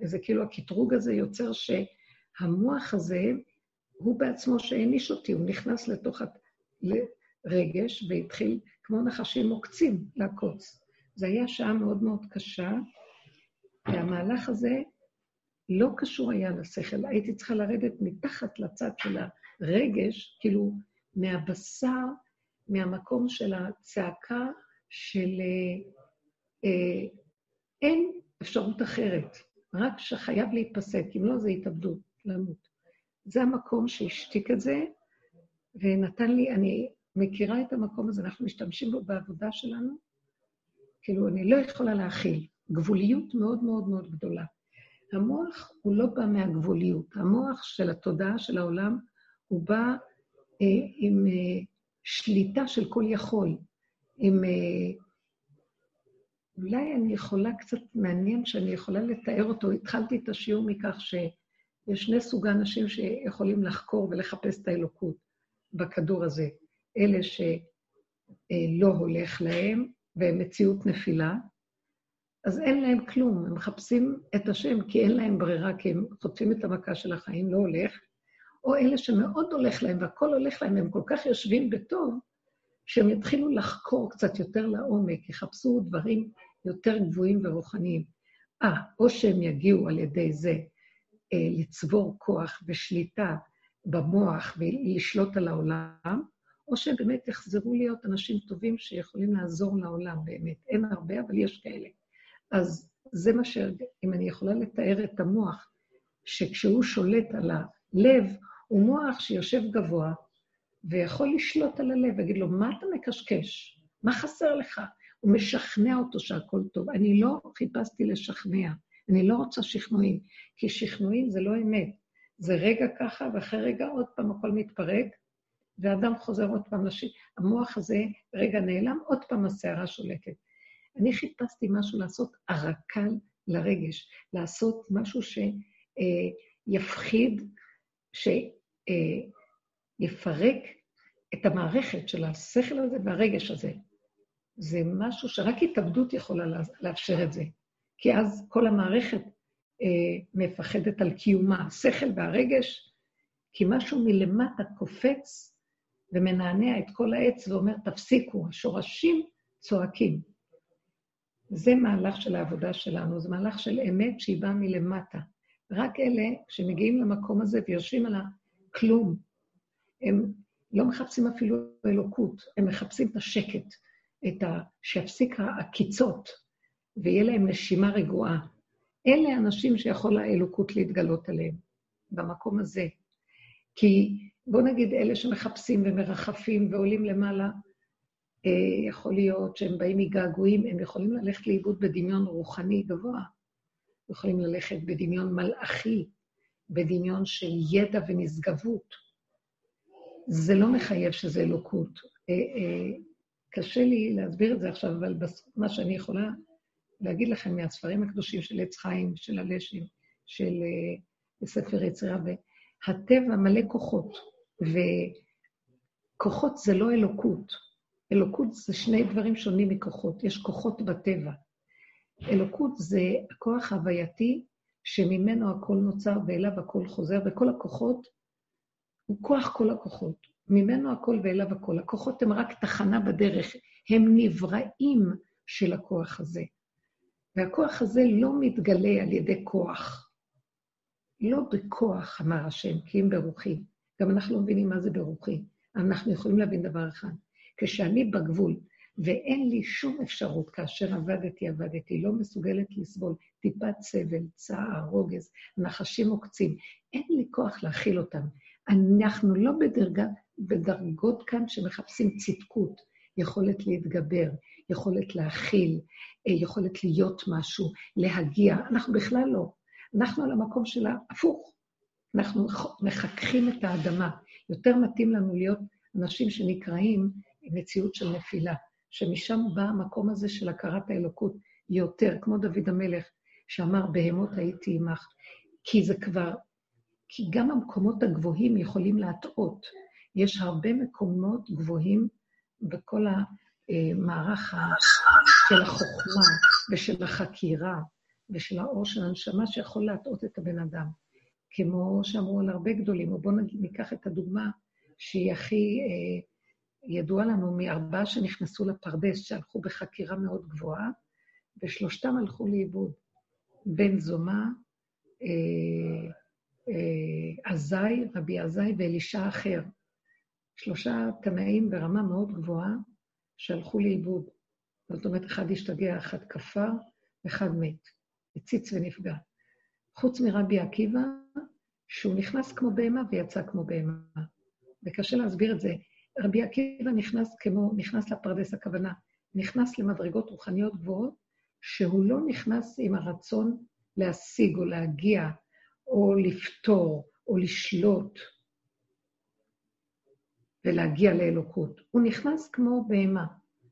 B: וזה כאילו הקטרוג הזה יוצר שהמוח הזה, הוא בעצמו שהעניש אותי, הוא נכנס לתוך הרגש והתחיל, כמו נחשים עוקצים, לעקוץ. זו הייתה שעה מאוד מאוד קשה, והמהלך הזה לא קשור היה לשכל, הייתי צריכה לרדת מתחת לצד של הרגש, כאילו מהבשר, מהמקום של הצעקה של אה, אה, אין אפשרות אחרת, רק שחייב להיפסק, אם לא זה התאבדות, למות. זה המקום שהשתיק את זה, ונתן לי, אני מכירה את המקום הזה, אנחנו משתמשים בו בעבודה שלנו, כאילו, אני לא יכולה להכיל. גבוליות מאוד מאוד מאוד גדולה. המוח הוא לא בא מהגבוליות. המוח של התודעה של העולם, הוא בא אה, עם אה, שליטה של כל יכול, עם... אה, אולי אני יכולה קצת, מעניין שאני יכולה לתאר אותו. התחלתי את השיעור מכך שיש שני סוגי אנשים שיכולים לחקור ולחפש את האלוקות בכדור הזה. אלה שלא הולך להם, והם מציאות נפילה, אז אין להם כלום, הם מחפשים את השם כי אין להם ברירה, כי הם חוטפים את המכה של החיים, לא הולך, או אלה שמאוד הולך להם והכול הולך להם, הם כל כך יושבים בטוב, שהם יתחילו לחקור קצת יותר לעומק, יחפשו דברים יותר גבוהים ורוחניים. אה, או שהם יגיעו על ידי זה אה, לצבור כוח ושליטה במוח ולשלוט על העולם, או שהם באמת יחזרו להיות אנשים טובים שיכולים לעזור לעולם באמת. אין הרבה, אבל יש כאלה. אז זה מה ש... אם אני יכולה לתאר את המוח, שכשהוא שולט על הלב, הוא מוח שיושב גבוה ויכול לשלוט על הלב, ויגיד לו, מה אתה מקשקש? מה חסר לך? הוא משכנע אותו שהכל טוב. אני לא חיפשתי לשכנע, אני לא רוצה שכנועים, כי שכנועים זה לא אמת. זה רגע ככה, ואחרי רגע עוד פעם הכל מתפרק, ואדם חוזר עוד פעם לשיר. המוח הזה רגע נעלם, עוד פעם הסערה שולטת. אני חיפשתי משהו לעשות ערקל לרגש, לעשות משהו שיפחיד, שיפרק את המערכת של השכל הזה והרגש הזה. זה משהו שרק התאבדות יכולה לאפשר את זה. כי אז כל המערכת אה, מפחדת על קיומה, השכל והרגש, כי משהו מלמטה קופץ ומנענע את כל העץ ואומר, תפסיקו, השורשים צועקים. זה מהלך של העבודה שלנו, זה מהלך של אמת שהיא באה מלמטה. רק אלה שמגיעים למקום הזה ויושבים על הכלום, הם לא מחפשים אפילו אלוקות, הם מחפשים את השקט, את ה... שיפסיק העקיצות, ויהיה להם נשימה רגועה. אלה האנשים שיכול האלוקות להתגלות עליהם, במקום הזה. כי בואו נגיד, אלה שמחפשים ומרחפים ועולים למעלה, יכול להיות שהם באים מגעגועים, הם יכולים ללכת לאיבוד בדמיון רוחני גבוה. יכולים ללכת בדמיון מלאכי, בדמיון של ידע ונשגבות. זה לא מחייב שזה אלוקות. אה, אה, קשה לי להסביר את זה עכשיו, אבל מה שאני יכולה להגיד לכם מהספרים הקדושים של עץ חיים, של הלשם, של ספר יצירה, והטבע מלא כוחות, וכוחות זה לא אלוקות. אלוקות זה שני דברים שונים מכוחות. יש כוחות בטבע. אלוקות זה הכוח ההווייתי שממנו הכל נוצר ואליו הכל חוזר, וכל הכוחות הוא כוח כל הכוחות. ממנו הכל ואליו הכל. הכוחות הם רק תחנה בדרך, הם נבראים של הכוח הזה. והכוח הזה לא מתגלה על ידי כוח. לא בכוח, אמר השם, כי אם ברוחי. גם אנחנו לא מבינים מה זה ברוחי. אנחנו יכולים להבין דבר אחד. כשאני בגבול ואין לי שום אפשרות, כאשר עבדתי, עבדתי, לא מסוגלת לסבול טיפת סבל, צער, רוגז, נחשים עוקצים, אין לי כוח להכיל אותם. אנחנו לא בדרגה, בדרגות כאן שמחפשים צדקות, יכולת להתגבר, יכולת להכיל, אה, יכולת להיות משהו, להגיע. אנחנו בכלל לא. אנחנו על המקום של ההפוך. אנחנו מחככים את האדמה. יותר מתאים לנו להיות אנשים שנקראים מציאות של נפילה, שמשם בא המקום הזה של הכרת האלוקות יותר, כמו דוד המלך, שאמר, בהמות הייתי עמך. כי זה כבר, כי גם המקומות הגבוהים יכולים להטעות. יש הרבה מקומות גבוהים בכל המערך של החוכמה ושל החקירה ושל האור של הנשמה שיכול להטעות את הבן אדם. כמו שאמרו על הרבה גדולים, או בואו ניקח את הדוגמה שהיא הכי אה, ידוע לנו מארבעה שנכנסו לפרדס, שהלכו בחקירה מאוד גבוהה, ושלושתם הלכו לאיבוד. בן זומא, אה, אה, עזאי, רבי עזאי ואלישע אחר. שלושה תנאים ברמה מאוד גבוהה שהלכו לאיבוד. זאת אומרת, אחד השתגע, אחד כפר, אחד מת. הציץ ונפגע. חוץ מרבי עקיבא, שהוא נכנס כמו בהמה ויצא כמו בהמה. וקשה להסביר את זה. רבי עקיבא נכנס כמו, נכנס לפרדס, הכוונה, נכנס למדרגות רוחניות גבוהות, שהוא לא נכנס עם הרצון להשיג או להגיע, או לפתור, או לשלוט, ולהגיע לאלוקות. הוא נכנס כמו בהמה,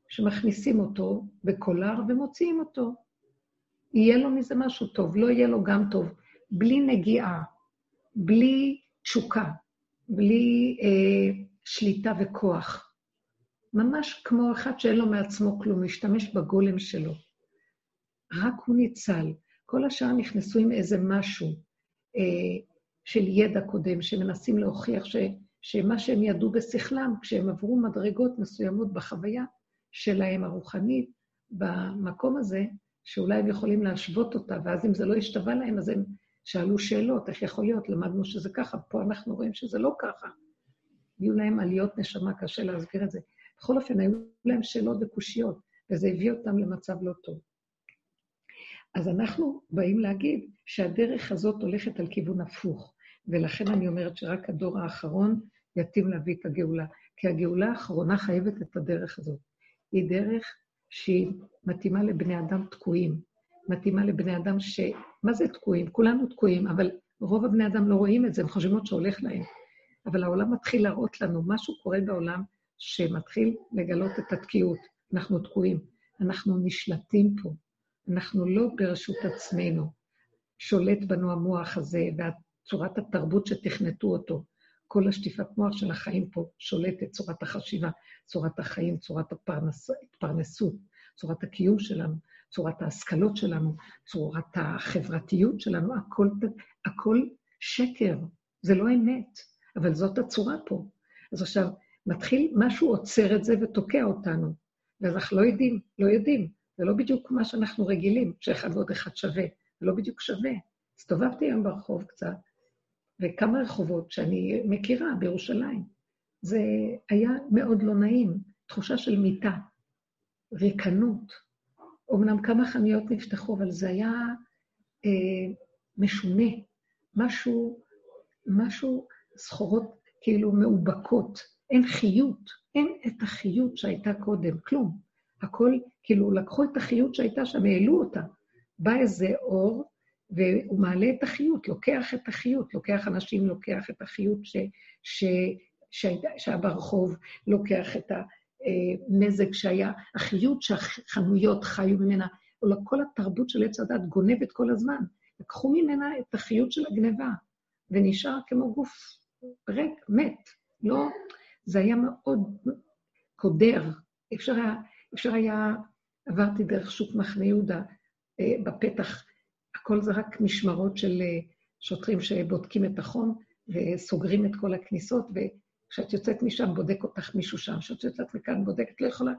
B: שמכניסים אותו בקולר ומוציאים אותו. יהיה לו מזה משהו טוב, לא יהיה לו גם טוב, בלי נגיעה, בלי תשוקה, בלי אה, שליטה וכוח. ממש כמו אחד שאין לו מעצמו כלום, משתמש בגולם שלו. רק הוא ניצל. כל השאר נכנסו עם איזה משהו אה, של ידע קודם, שמנסים להוכיח ש, שמה שהם ידעו בשכלם, כשהם עברו מדרגות מסוימות בחוויה שלהם הרוחנית, במקום הזה, שאולי הם יכולים להשוות אותה, ואז אם זה לא השתווה להם, אז הם שאלו שאלות, איך יכול להיות? למדנו שזה ככה, פה אנחנו רואים שזה לא ככה. היו להם עליות נשמה, קשה להסביר את זה. בכל אופן, היו להם שאלות וקושיות, וזה הביא אותם למצב לא טוב. אז אנחנו באים להגיד שהדרך הזאת הולכת על כיוון הפוך, ולכן אני אומרת שרק הדור האחרון יתאים להביא את הגאולה, כי הגאולה האחרונה חייבת את הדרך הזאת. היא דרך שהיא מתאימה לבני אדם תקועים, מתאימה לבני אדם ש... מה זה תקועים? כולנו תקועים, אבל רוב הבני אדם לא רואים את זה, הם חושבים שהולך להם. אבל העולם מתחיל להראות לנו, משהו קורה בעולם שמתחיל לגלות את התקיעות. אנחנו תקועים, אנחנו נשלטים פה, אנחנו לא ברשות עצמנו. שולט בנו המוח הזה, וצורת התרבות שתכנתו אותו. כל השטיפת מוח של החיים פה שולטת, צורת החשיבה, צורת החיים, צורת ההתפרנסות, צורת הקיום שלנו, צורת ההשכלות שלנו, צורת החברתיות שלנו, הכל, הכל שקר, זה לא אמת, אבל זאת הצורה פה. אז עכשיו, מתחיל, משהו עוצר את זה ותוקע אותנו, ואז אנחנו לא יודעים, לא יודעים. זה לא בדיוק מה שאנחנו רגילים, שאחד ועוד אחד שווה, זה לא בדיוק שווה. הסתובבתי היום ברחוב קצת, וכמה רחובות שאני מכירה בירושלים. זה היה מאוד לא נעים, תחושה של מיטה, ריקנות. אמנם כמה חנויות נפתחו, אבל זה היה אה, משונה. משהו, משהו, סחורות כאילו מאובקות. אין חיות, אין את החיות שהייתה קודם, כלום. הכל, כאילו, לקחו את החיות שהייתה שם, העלו אותה. בא איזה אור, והוא מעלה את החיות, לוקח את החיות, לוקח אנשים, לוקח את החיות ש, ש, שהיה ברחוב, לוקח את המזג שהיה, החיות שהחנויות חיו ממנה, כל התרבות של עץ הדת גונבת כל הזמן. לקחו ממנה את החיות של הגניבה, ונשאר כמו גוף ריק, מת. לא, זה היה מאוד קודר. אפשר היה, אפשר היה, עברתי דרך שוק מחנה יהודה, אה, בפתח הכל זה רק משמרות של אה, שוטרים שבודקים את החום וסוגרים את כל הכניסות, וכשאת יוצאת משם בודק אותך מישהו שם, כשאת יוצאת מכאן בודקת, לא יכולה...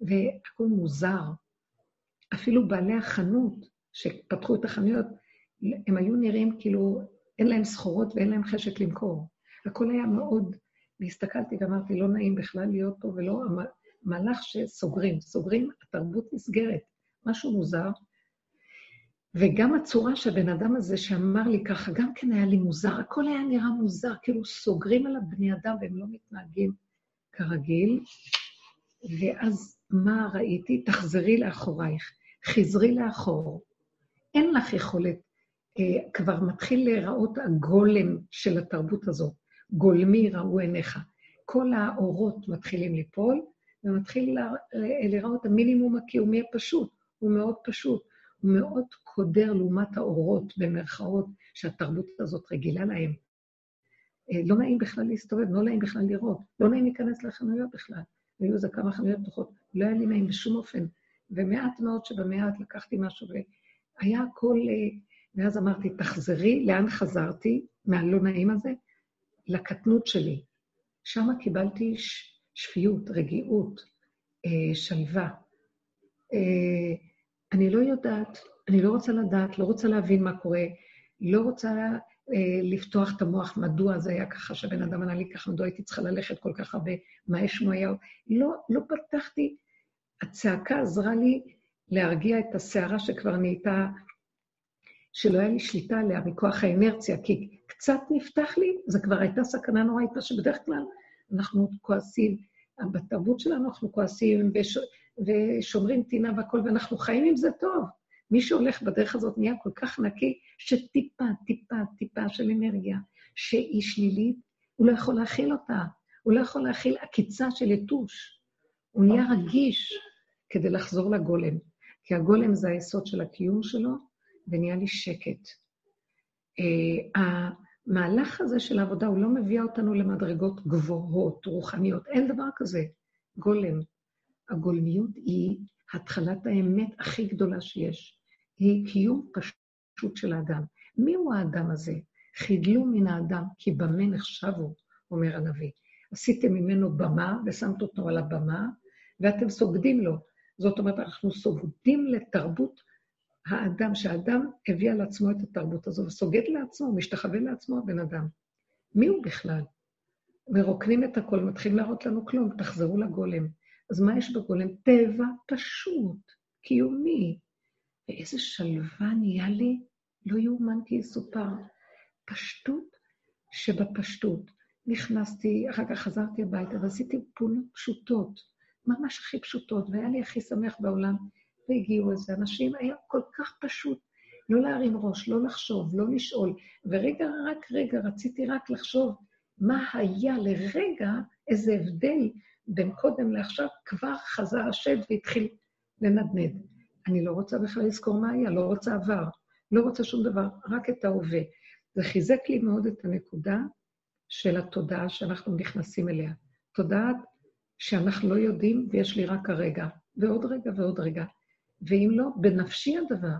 B: והכל מוזר. אפילו בעלי החנות שפתחו את החנויות, הם היו נראים כאילו אין להם סחורות ואין להם חשק למכור. הכל היה מאוד... והסתכלתי ואמרתי, לא נעים בכלל להיות פה, ולא מהלך שסוגרים. סוגרים, התרבות נסגרת. משהו מוזר, וגם הצורה שהבן אדם הזה שאמר לי ככה, גם כן היה לי מוזר, הכל היה נראה מוזר, כאילו סוגרים על הבני אדם והם לא מתנהגים כרגיל. ואז מה ראיתי? תחזרי לאחורייך, חזרי לאחור. אין לך יכולת, אה, כבר מתחיל להיראות הגולם של התרבות הזאת. גולמי ראו עיניך. כל האורות מתחילים ליפול, ומתחיל להיראות המינימום הקיומי הפשוט. הוא מאוד פשוט. הוא מאוד קודר לעומת האורות, במרכאות, שהתרבות הזאת רגילה להם. אה, לא נעים בכלל להסתובב, לא נעים בכלל לראות, לא נעים להיכנס לחנויות בכלל. היו איזה כמה חנויות פתוחות, לא היה לי נעים בשום אופן. ומעט מאוד שבמעט לקחתי משהו, והיה הכל... אה, ואז אמרתי, תחזרי, לאן חזרתי מהלא נעים הזה? לקטנות שלי. שם קיבלתי שפיות, רגיעות, אה, שלווה. אני לא יודעת, אני לא רוצה לדעת, לא רוצה להבין מה קורה, לא רוצה אה, לפתוח את המוח מדוע זה היה ככה, שהבן אדם ענה לי ככה, מדוע הייתי צריכה ללכת כל כך הרבה, מה שמו היה... לא, לא פתחתי. הצעקה עזרה לי להרגיע את הסערה שכבר נהייתה, שלא היה לי שליטה עליה מכוח האנרציה, כי קצת נפתח לי, זו כבר הייתה סכנה נוראית, מה שבדרך כלל אנחנו כועסים, בתרבות שלנו אנחנו כועסים, וש... ושומרים טינה והכול, ואנחנו חיים עם זה טוב. מי שהולך בדרך הזאת נהיה כל כך נקי, שטיפה, טיפה, טיפה של אנרגיה, שהיא שלילית, הוא לא יכול להכיל אותה. הוא לא יכול להכיל עקיצה של יתוש. הוא נהיה רגיש כדי לחזור לגולם. כי הגולם זה היסוד של הקיום שלו, ונהיה לי שקט. Uh, המהלך הזה של העבודה, הוא לא מביא אותנו למדרגות גבוהות, רוחניות. אין דבר כזה. גולם. הגולמיות היא התחלת האמת הכי גדולה שיש. היא קיום פשוט של האדם. מיהו האדם הזה? חידלו מן האדם, כי במה נחשבו, אומר הנביא. עשיתם ממנו במה ושמת אותו על הבמה, ואתם סוגדים לו. זאת אומרת, אנחנו סוגדים לתרבות האדם, שהאדם הביא על עצמו את התרבות הזו, וסוגד לעצמו, משתחווה לעצמו הבן אדם. מי הוא בכלל? מרוקנים את הכל, מתחילים להראות לנו כלום, תחזרו לגולם. אז מה יש בגולם? טבע פשוט, קיומי. ואיזה שלווה נהיה לי, לא יאומן כי יסופר. פשטות שבפשטות. נכנסתי, אחר כך חזרתי הביתה ועשיתי פעולות פשוטות, ממש הכי פשוטות, והיה לי הכי שמח בעולם. והגיעו איזה אנשים, היה כל כך פשוט. לא להרים ראש, לא לחשוב, לא לשאול. ורגע, רק רגע, רציתי רק לחשוב מה היה לרגע, איזה הבדל בין קודם לעכשיו, כבר חזר השד והתחיל לנדנד. אני לא רוצה בכלל לזכור מה היה, לא רוצה עבר, לא רוצה שום דבר, רק את ההווה. זה חיזק לי מאוד את הנקודה של התודעה שאנחנו נכנסים אליה. תודעת שאנחנו לא יודעים ויש לי רק הרגע, ועוד רגע ועוד רגע. ואם לא, בנפשי הדבר.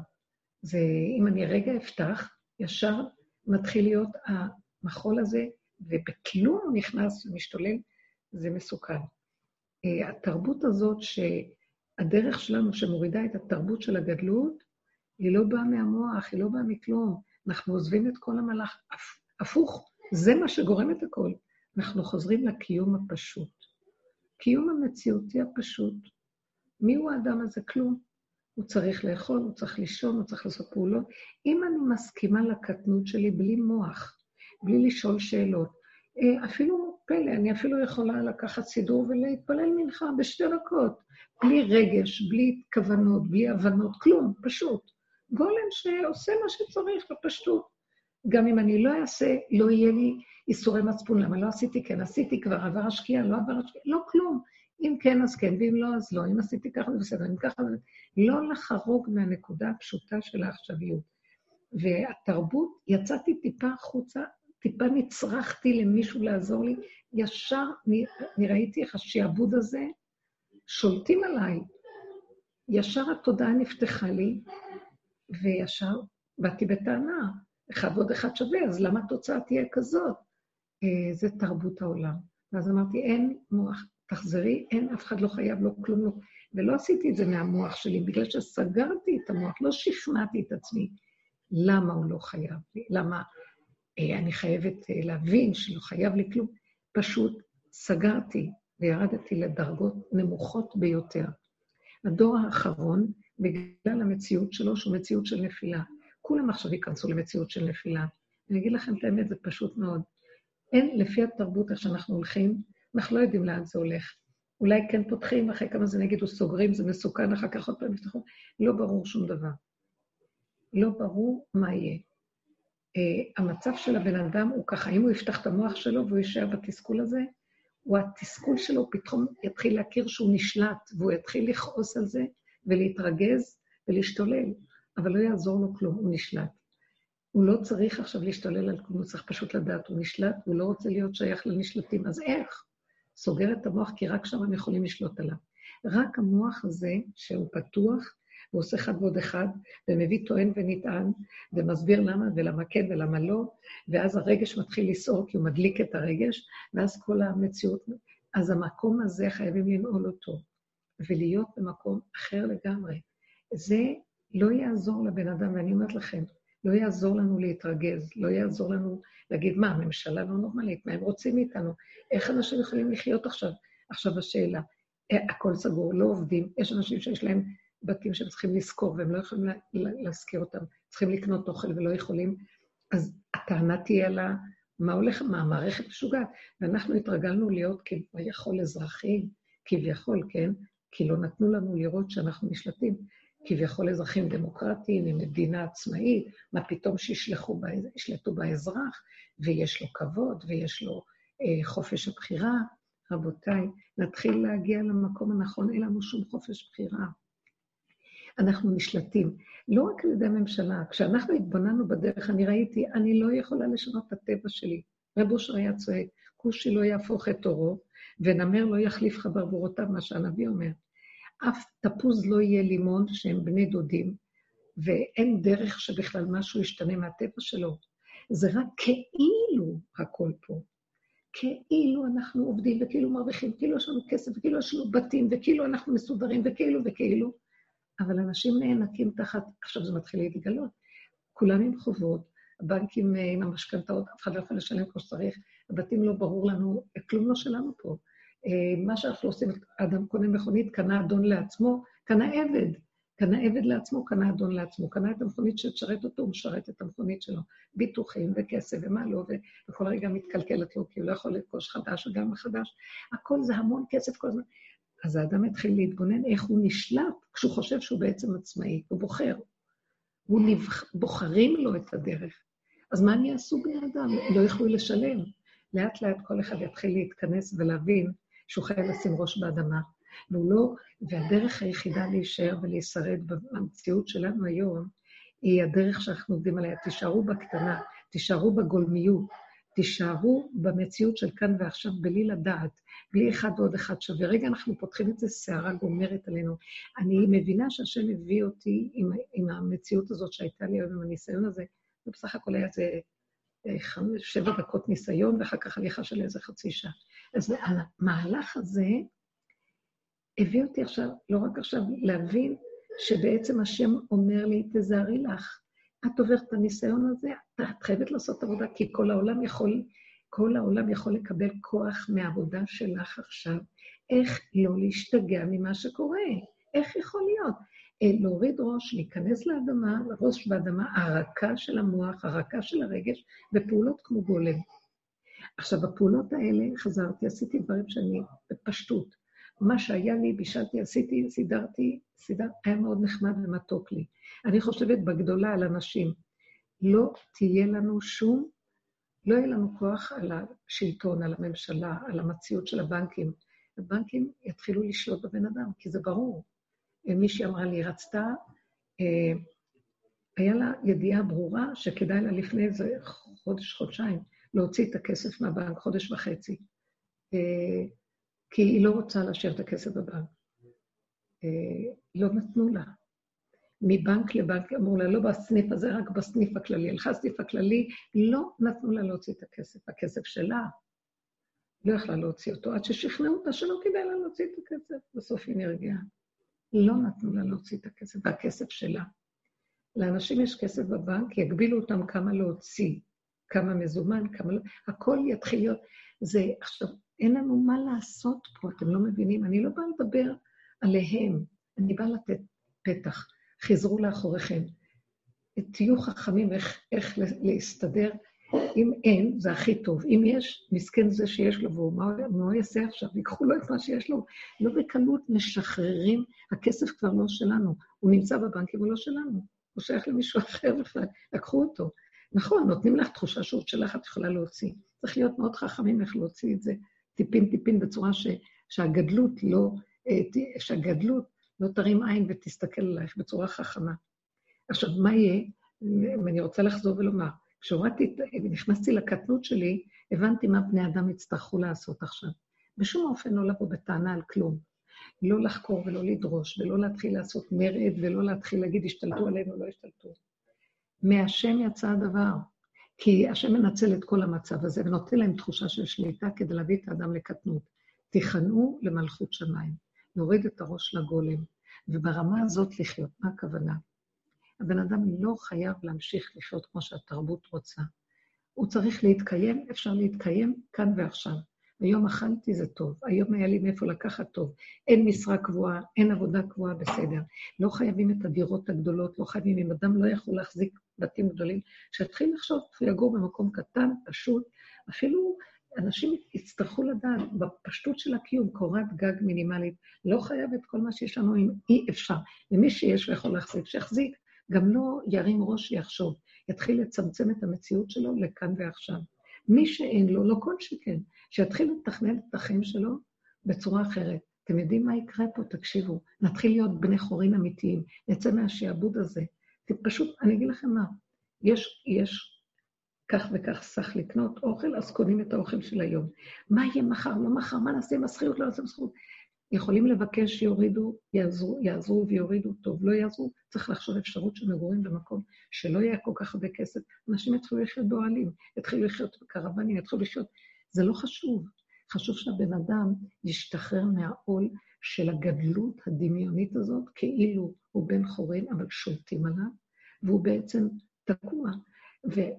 B: זה אם אני רגע אפתח, ישר מתחיל להיות המחול הזה, ובכלום הוא נכנס ומשתולל, זה מסוכן. אה, התרבות הזאת, שהדרך שלנו שמורידה את התרבות של הגדלות, היא לא באה מהמוח, היא לא באה מכלום. אנחנו עוזבים את כל המלאך. הפוך, זה מה שגורם את הכל. אנחנו חוזרים לקיום הפשוט. קיום המציאותי הפשוט. מי הוא האדם הזה? כלום. הוא צריך לאכול, הוא צריך לישון, הוא צריך לעשות פעולות. אם אני מסכימה לקטנות שלי בלי מוח, בלי לשאול שאלות, אה, אפילו פלא, אני אפילו יכולה לקחת סידור ולהתפלל מנחה בשתי דקות, בלי רגש, בלי כוונות, בלי הבנות, כלום, פשוט. גולם שעושה מה שצריך בפשטות. גם אם אני לא אעשה, לא יהיה לי איסורי מצפון. למה לא עשיתי? כן, עשיתי כבר, עבר השקיעה, לא עבר השקיעה, לא כלום. אם כן, אז כן, ואם לא, אז לא. אם עשיתי ככה, זה בסדר, אם ככה, זה... לא לחרוג מהנקודה הפשוטה של העכשוויות. והתרבות, יצאתי טיפה החוצה, טיפה נצרכתי למישהו לעזור לי, ישר אני ראיתי איך השעבוד הזה שולטים עליי. ישר התודעה נפתחה לי, וישר באתי בטענה, אחד ועוד אחד שווה, אז למה התוצאה תהיה כזאת? אה, זה תרבות העולם. ואז אמרתי, אין מוח, תחזרי, אין, אף אחד לא חייב, לא כלום, לא. ולא עשיתי את זה מהמוח שלי, בגלל שסגרתי את המוח, לא שכנעתי את עצמי. למה הוא לא חייב לי? למה אה, אני חייבת אה, להבין שלא חייב לי כלום? פשוט סגרתי וירדתי לדרגות נמוכות ביותר. הדור האחרון, בגלל המציאות שלו, שהוא מציאות של נפילה. כולם עכשיו ייכנסו למציאות של נפילה. אני אגיד לכם את האמת, זה פשוט מאוד. אין, לפי התרבות איך שאנחנו הולכים, אנחנו לא יודעים לאן זה הולך. אולי כן פותחים, אחרי כמה זמן יגידו סוגרים, זה מסוכן, אחר כך עוד פעם יפתחו. לא ברור שום דבר. לא ברור מה יהיה. Uh, המצב של הבן אדם הוא ככה, אם הוא יפתח את המוח שלו והוא יישאר בתסכול הזה, הוא התסכול שלו פתאום יתחיל להכיר שהוא נשלט, והוא יתחיל לכעוס על זה ולהתרגז ולהשתולל, אבל לא יעזור לו כלום, הוא נשלט. הוא לא צריך עכשיו להשתולל על כלום, הוא צריך פשוט לדעת, הוא נשלט, הוא לא רוצה להיות שייך לנשלטים, אז איך? סוגר את המוח, כי רק שם הם יכולים לשלוט עליו. רק המוח הזה, שהוא פתוח, הוא עושה אחד ועוד אחד, ומביא טוען ונטען, ומסביר למה ולמה כן ולמה לא, ואז הרגש מתחיל לסעור כי הוא מדליק את הרגש, ואז כל המציאות... אז המקום הזה חייבים לנעול אותו, ולהיות במקום אחר לגמרי. זה לא יעזור לבן אדם, ואני אומרת לכם, לא יעזור לנו להתרגז, לא יעזור לנו להגיד, מה, הממשלה לא נורמלית, מה הם רוצים מאיתנו? איך אנשים יכולים לחיות עכשיו? עכשיו השאלה, אה, הכל סגור, לא עובדים, יש אנשים שיש להם בתים שהם צריכים לשכור והם לא יכולים להשכיר אותם, צריכים לקנות אוכל ולא יכולים, אז הטענה תהיה על מה הולך, מה המערכת משוגעת. ואנחנו התרגלנו להיות כביכול אזרחים, כביכול, כן? כי לא נתנו לנו לראות שאנחנו נשלטים. כביכול אזרחים דמוקרטיים, עם מדינה עצמאית, מה פתאום שישלטו באזרח, ויש לו כבוד, ויש לו אה, חופש הבחירה. רבותיי, נתחיל להגיע למקום הנכון, אין לנו שום חופש בחירה. אנחנו נשלטים, לא רק על ידי הממשלה. כשאנחנו התבוננו בדרך, אני ראיתי, אני לא יכולה לשנות את הטבע שלי. רב אושר היה צועק, כושי לא יהפוך את עורו, ונמר לא יחליף חברבורותיו, מה שהנביא אומר. אף תפוז לא יהיה לימון, שהם בני דודים, ואין דרך שבכלל משהו ישתנה מהטבע שלו. זה רק כאילו הכל פה. כאילו אנחנו עובדים, וכאילו מרוויחים, כאילו יש לנו כסף, וכאילו יש לנו בתים, וכאילו אנחנו מסודרים, וכאילו וכאילו. אבל אנשים נאנקים תחת, עכשיו זה מתחיל להתגלות. כולם עם חובות, הבנקים אה, עם המשכנתאות, אף אחד לא יכול לשלם כמו שצריך, הבתים לא ברור לנו, כלום לא שלנו פה. אה, מה שאנחנו עושים, אדם קונה מכונית, קנה אדון לעצמו, קנה עבד. קנה עבד לעצמו, קנה אדון לעצמו. קנה את המכונית שתשרת אותו, הוא משרת את המכונית שלו. ביטוחים וכסף ומה לא, וכל רגע מתקלקלת לו, כי הוא לא יכול לרכוש חדש וגם מחדש. הכל זה המון כסף כל הזמן. אז האדם התחיל להתבונן איך הוא נשלט כשהוא חושב שהוא בעצם עצמאי, הוא בוחר. הוא נבח... בוחרים לו את הדרך. אז מה הם יעשו בני אדם? לא יוכלו לשלם. לאט לאט כל אחד יתחיל להתכנס ולהבין שהוא חייב לשים ראש באדמה. והוא לא, והדרך היחידה להישאר ולהישרד במציאות שלנו היום, היא הדרך שאנחנו עובדים עליה. תישארו בקטנה, תישארו בגולמיות, תישארו במציאות של כאן ועכשיו בלי לדעת, בלי אחד ועוד אחד שווה. רגע אנחנו פותחים את זה, סערה גומרת עלינו. אני מבינה שהשם הביא אותי עם, עם המציאות הזאת שהייתה לי היום, עם הניסיון הזה, ובסך הכל היה אה, חמש, שבע דקות ניסיון, ואחר כך הליכה של איזה חצי שעה. אז המהלך הזה הביא אותי עכשיו, לא רק עכשיו, להבין שבעצם השם אומר לי, תזהרי לך, את עוברת את הניסיון הזה, את חייבת לעשות עבודה, כי כל העולם יכול, כל העולם יכול לקבל כוח מהעבודה שלך עכשיו. איך לא להשתגע ממה שקורה? איך יכול להיות? אה, להוריד ראש, להיכנס לאדמה, לראש באדמה, הרקה של המוח, הרקה של הרגש, ופעולות כמו גולם. עכשיו, בפעולות האלה חזרתי, עשיתי דברים שאני בפשטות. מה שהיה לי, בישלתי, עשיתי, סידרתי, סידרתי, היה מאוד נחמד ומתוק לי. אני חושבת בגדולה על אנשים. לא תהיה לנו שום, לא יהיה לנו כוח על השלטון, על הממשלה, על המציאות של הבנקים. הבנקים יתחילו לשלוט בבן אדם, כי זה ברור. מישהי אמרה לי, רצתה, אה, היה לה ידיעה ברורה שכדאי לה לפני איזה חודש, חודשיים, להוציא את הכסף מהבנק, חודש וחצי. אה, כי היא לא רוצה להשאיר את הכסף בבנק. אה, לא נתנו לה. מבנק לבנק, אמרו לה, לא בסניף הזה, רק בסניף הכללי. הלכה לסניף הכללי, לא נתנו לה להוציא את הכסף. הכסף שלה, לא יכלה להוציא אותו, עד ששכנעו אותה שלא כדאי לה להוציא את הכסף. בסוף היא נרגעה. לא נתנו לה להוציא את הכסף, והכסף שלה. לאנשים יש כסף בבנק, יגבילו אותם כמה להוציא, כמה מזומן, כמה לא... הכל יתחיל להיות... זה, עכשיו, אין לנו מה לעשות פה, אתם לא מבינים? אני לא באה לדבר עליהם, אני באה לתת פתח. חזרו לאחוריכם. תהיו חכמים איך, איך להסתדר. אם אין, זה הכי טוב. אם יש, מסכן זה שיש לו, והוא מה, מה הוא יעשה עכשיו? ייקחו לו את מה שיש לו. לא בקלות משחררים, הכסף כבר לא שלנו. הוא נמצא בבנקים, הוא לא שלנו. הוא שייך למישהו אחר בכלל. לקחו אותו. נכון, נותנים לך תחושה שהוא שלך, את יכולה להוציא. צריך להיות מאוד חכמים איך להוציא את זה טיפין-טיפין בצורה ש, שהגדלות לא, אה, שהגדלות לא תרים עין ותסתכל עלייך בצורה חכמה. עכשיו, מה יהיה? ואני רוצה לחזור ולומר, כשהורדתי, נכנסתי לקטנות שלי, הבנתי מה בני אדם יצטרכו לעשות עכשיו. בשום אופן לא לבוא בטענה על כלום. לא לחקור ולא לדרוש, ולא להתחיל לעשות מרד, ולא להתחיל להגיד, השתלטו עלינו, לא השתלטו. מהשם יצא הדבר, כי השם מנצל את כל המצב הזה ונותן להם תחושה של שליטה כדי להביא את האדם לקטנות. תיכנעו למלכות שמיים. להוריד את הראש לגולם, וברמה הזאת לחיות. מה הכוונה? הבן אדם לא חייב להמשיך לחיות כמו שהתרבות רוצה. הוא צריך להתקיים, אפשר להתקיים כאן ועכשיו. היום אכלתי, זה טוב. היום היה לי מאיפה לקחת טוב. אין משרה קבועה, אין עבודה קבועה, בסדר. לא חייבים את הדירות הגדולות, לא חייבים. אם אדם לא יכול להחזיק בתים גדולים, שיתחיל לחשוב, יגור במקום קטן, פשוט, אפילו אנשים יצטרכו לדעת, בפשטות של הקיום, קורת גג מינימלית, לא חייב את כל מה שיש לנו אם אי אפשר. למי שיש ויכול להחזיק, שיחזיק. גם לא ירים ראש יחשוב, יתחיל לצמצם את המציאות שלו לכאן ועכשיו. מי שאין לו, לא כל שכן, שיתחיל לתכנן את החיים שלו בצורה אחרת. אתם יודעים מה יקרה פה? תקשיבו, נתחיל להיות בני חורין אמיתיים, נצא מהשעבוד הזה. פשוט, אני אגיד לכם מה, יש, יש כך וכך סך לקנות אוכל, אז קונים את האוכל של היום. מה יהיה מחר, לא מחר, מה נעשה עם השכירות, לא נעשה עם השכירות? יכולים לבקש שיורידו, יעזרו, יעזרו ויורידו, טוב, לא יעזרו, צריך לחשוב אפשרות של מגורים במקום שלא יהיה כל כך הרבה כסף. אנשים יתחילו לחיות באוהלים, יתחילו לחיות בקרוונים, יתחילו לחיות... זה לא חשוב. חשוב שהבן אדם ישתחרר מהעול של הגדלות הדמיונית הזאת, כאילו הוא בן חורין, אבל שולטים עליו, והוא בעצם תקוע.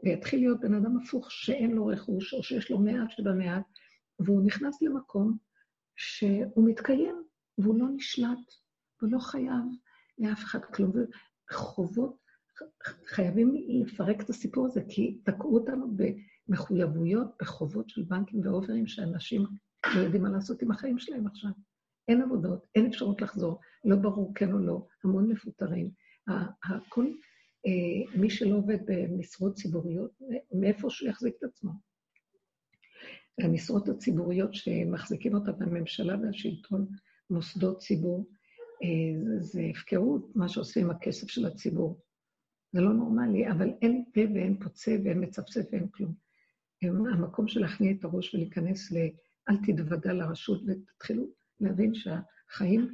B: ויתחיל להיות בן אדם הפוך, שאין לו רכוש, או שיש לו מעט שבמעט, והוא נכנס למקום שהוא מתקיים, והוא לא נשלט, והוא לא חייב לאף אחד כלום. וחובות, חייבים לפרק את הסיפור הזה, כי תקעו אותנו במחויבויות, בחובות של בנקים ואוברים, שאנשים לא יודעים מה לעשות עם החיים שלהם עכשיו. אין עבודות, אין אפשרות לחזור, לא ברור כן או לא, המון מפוטרים. הכל אה, מי שלא עובד במשרות ציבוריות, מאיפה שהוא יחזיק את עצמו. המשרות הציבוריות שמחזיקים אותה בממשלה והשלטון, מוסדות ציבור, אה, זה הפקרות, מה שעושים עם הכסף של הציבור. זה לא נורמלי, אבל אין פה ואין פוצה ואין מצפצף ואין כלום. המקום של להכניע את הראש ולהיכנס ל... אל תתוודע לרשות ותתחילו להבין שהחיים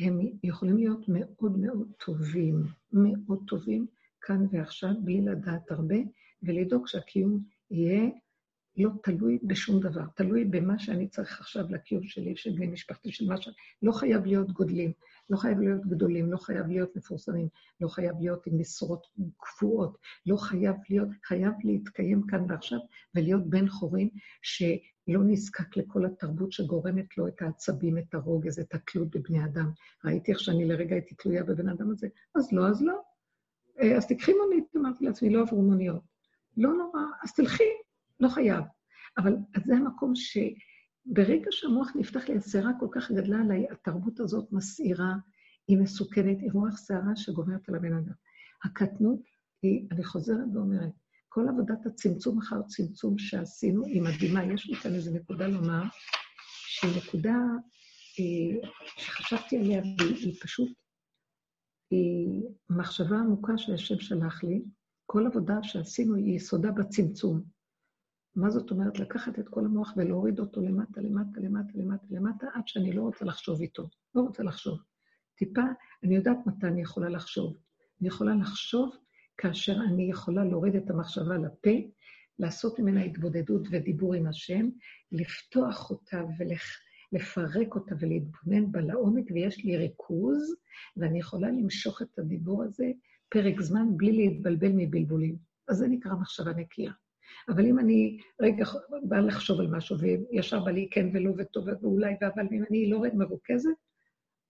B: הם יכולים להיות מאוד מאוד טובים, מאוד טובים, כאן ועכשיו, בלי לדעת הרבה, ולדאוג שהקיום יהיה לא תלוי בשום דבר, תלוי במה שאני צריך עכשיו לקיום שלי, של בני משפחתי, של מה ש... לא חייב להיות גודלים, לא חייב להיות גדולים, לא חייב להיות מפורסמים, לא חייב להיות עם משרות קבועות, לא חייב להיות, חייב להתקיים כאן ועכשיו ולהיות בן חורין שלא נזקק לכל התרבות שגורמת לו את העצבים, את הרוגז, את התלות בבני אדם. ראיתי איך שאני לרגע הייתי תלויה בבן אדם הזה, אז לא, אז לא. אה, אז תקחי מונית, אמרתי לעצמי, לא עברו מוניות. לא נורא, אז תלכי, לא חייב. אבל זה המקום שברגע שהמוח נפתח לי, הסערה כל כך גדלה עליי, התרבות הזאת מסעירה, היא מסוכנת, היא רוח סערה שגומרת על הבן אדם. הקטנות היא, אני חוזרת ואומרת, כל עבודת הצמצום אחר צמצום שעשינו היא מדהימה. יש לי כאן איזו נקודה לומר, שהיא נקודה אה, שחשבתי עליה, והיא פשוט, היא מחשבה עמוקה שהשם שלח לי. כל עבודה שעשינו היא יסודה בצמצום. מה זאת אומרת? לקחת את כל המוח ולהוריד אותו למטה, למטה, למטה, למטה, למטה, עד שאני לא רוצה לחשוב איתו. לא רוצה לחשוב. טיפה, אני יודעת מתי אני יכולה לחשוב. אני יכולה לחשוב כאשר אני יכולה להוריד את המחשבה לפה, לעשות ממנה התבודדות ודיבור עם השם, לפתוח אותה ולפרק אותה ולהתבונן בה לעומק, ויש לי ריכוז, ואני יכולה למשוך את הדיבור הזה פרק זמן בלי להתבלבל מבלבולים. אז זה נקרא מחשבה נקייה. אבל אם אני רגע באה לחשוב על משהו, וישר בא לי כן ולא וטוב ואולי ואבל, אם אני לא מרוכזת,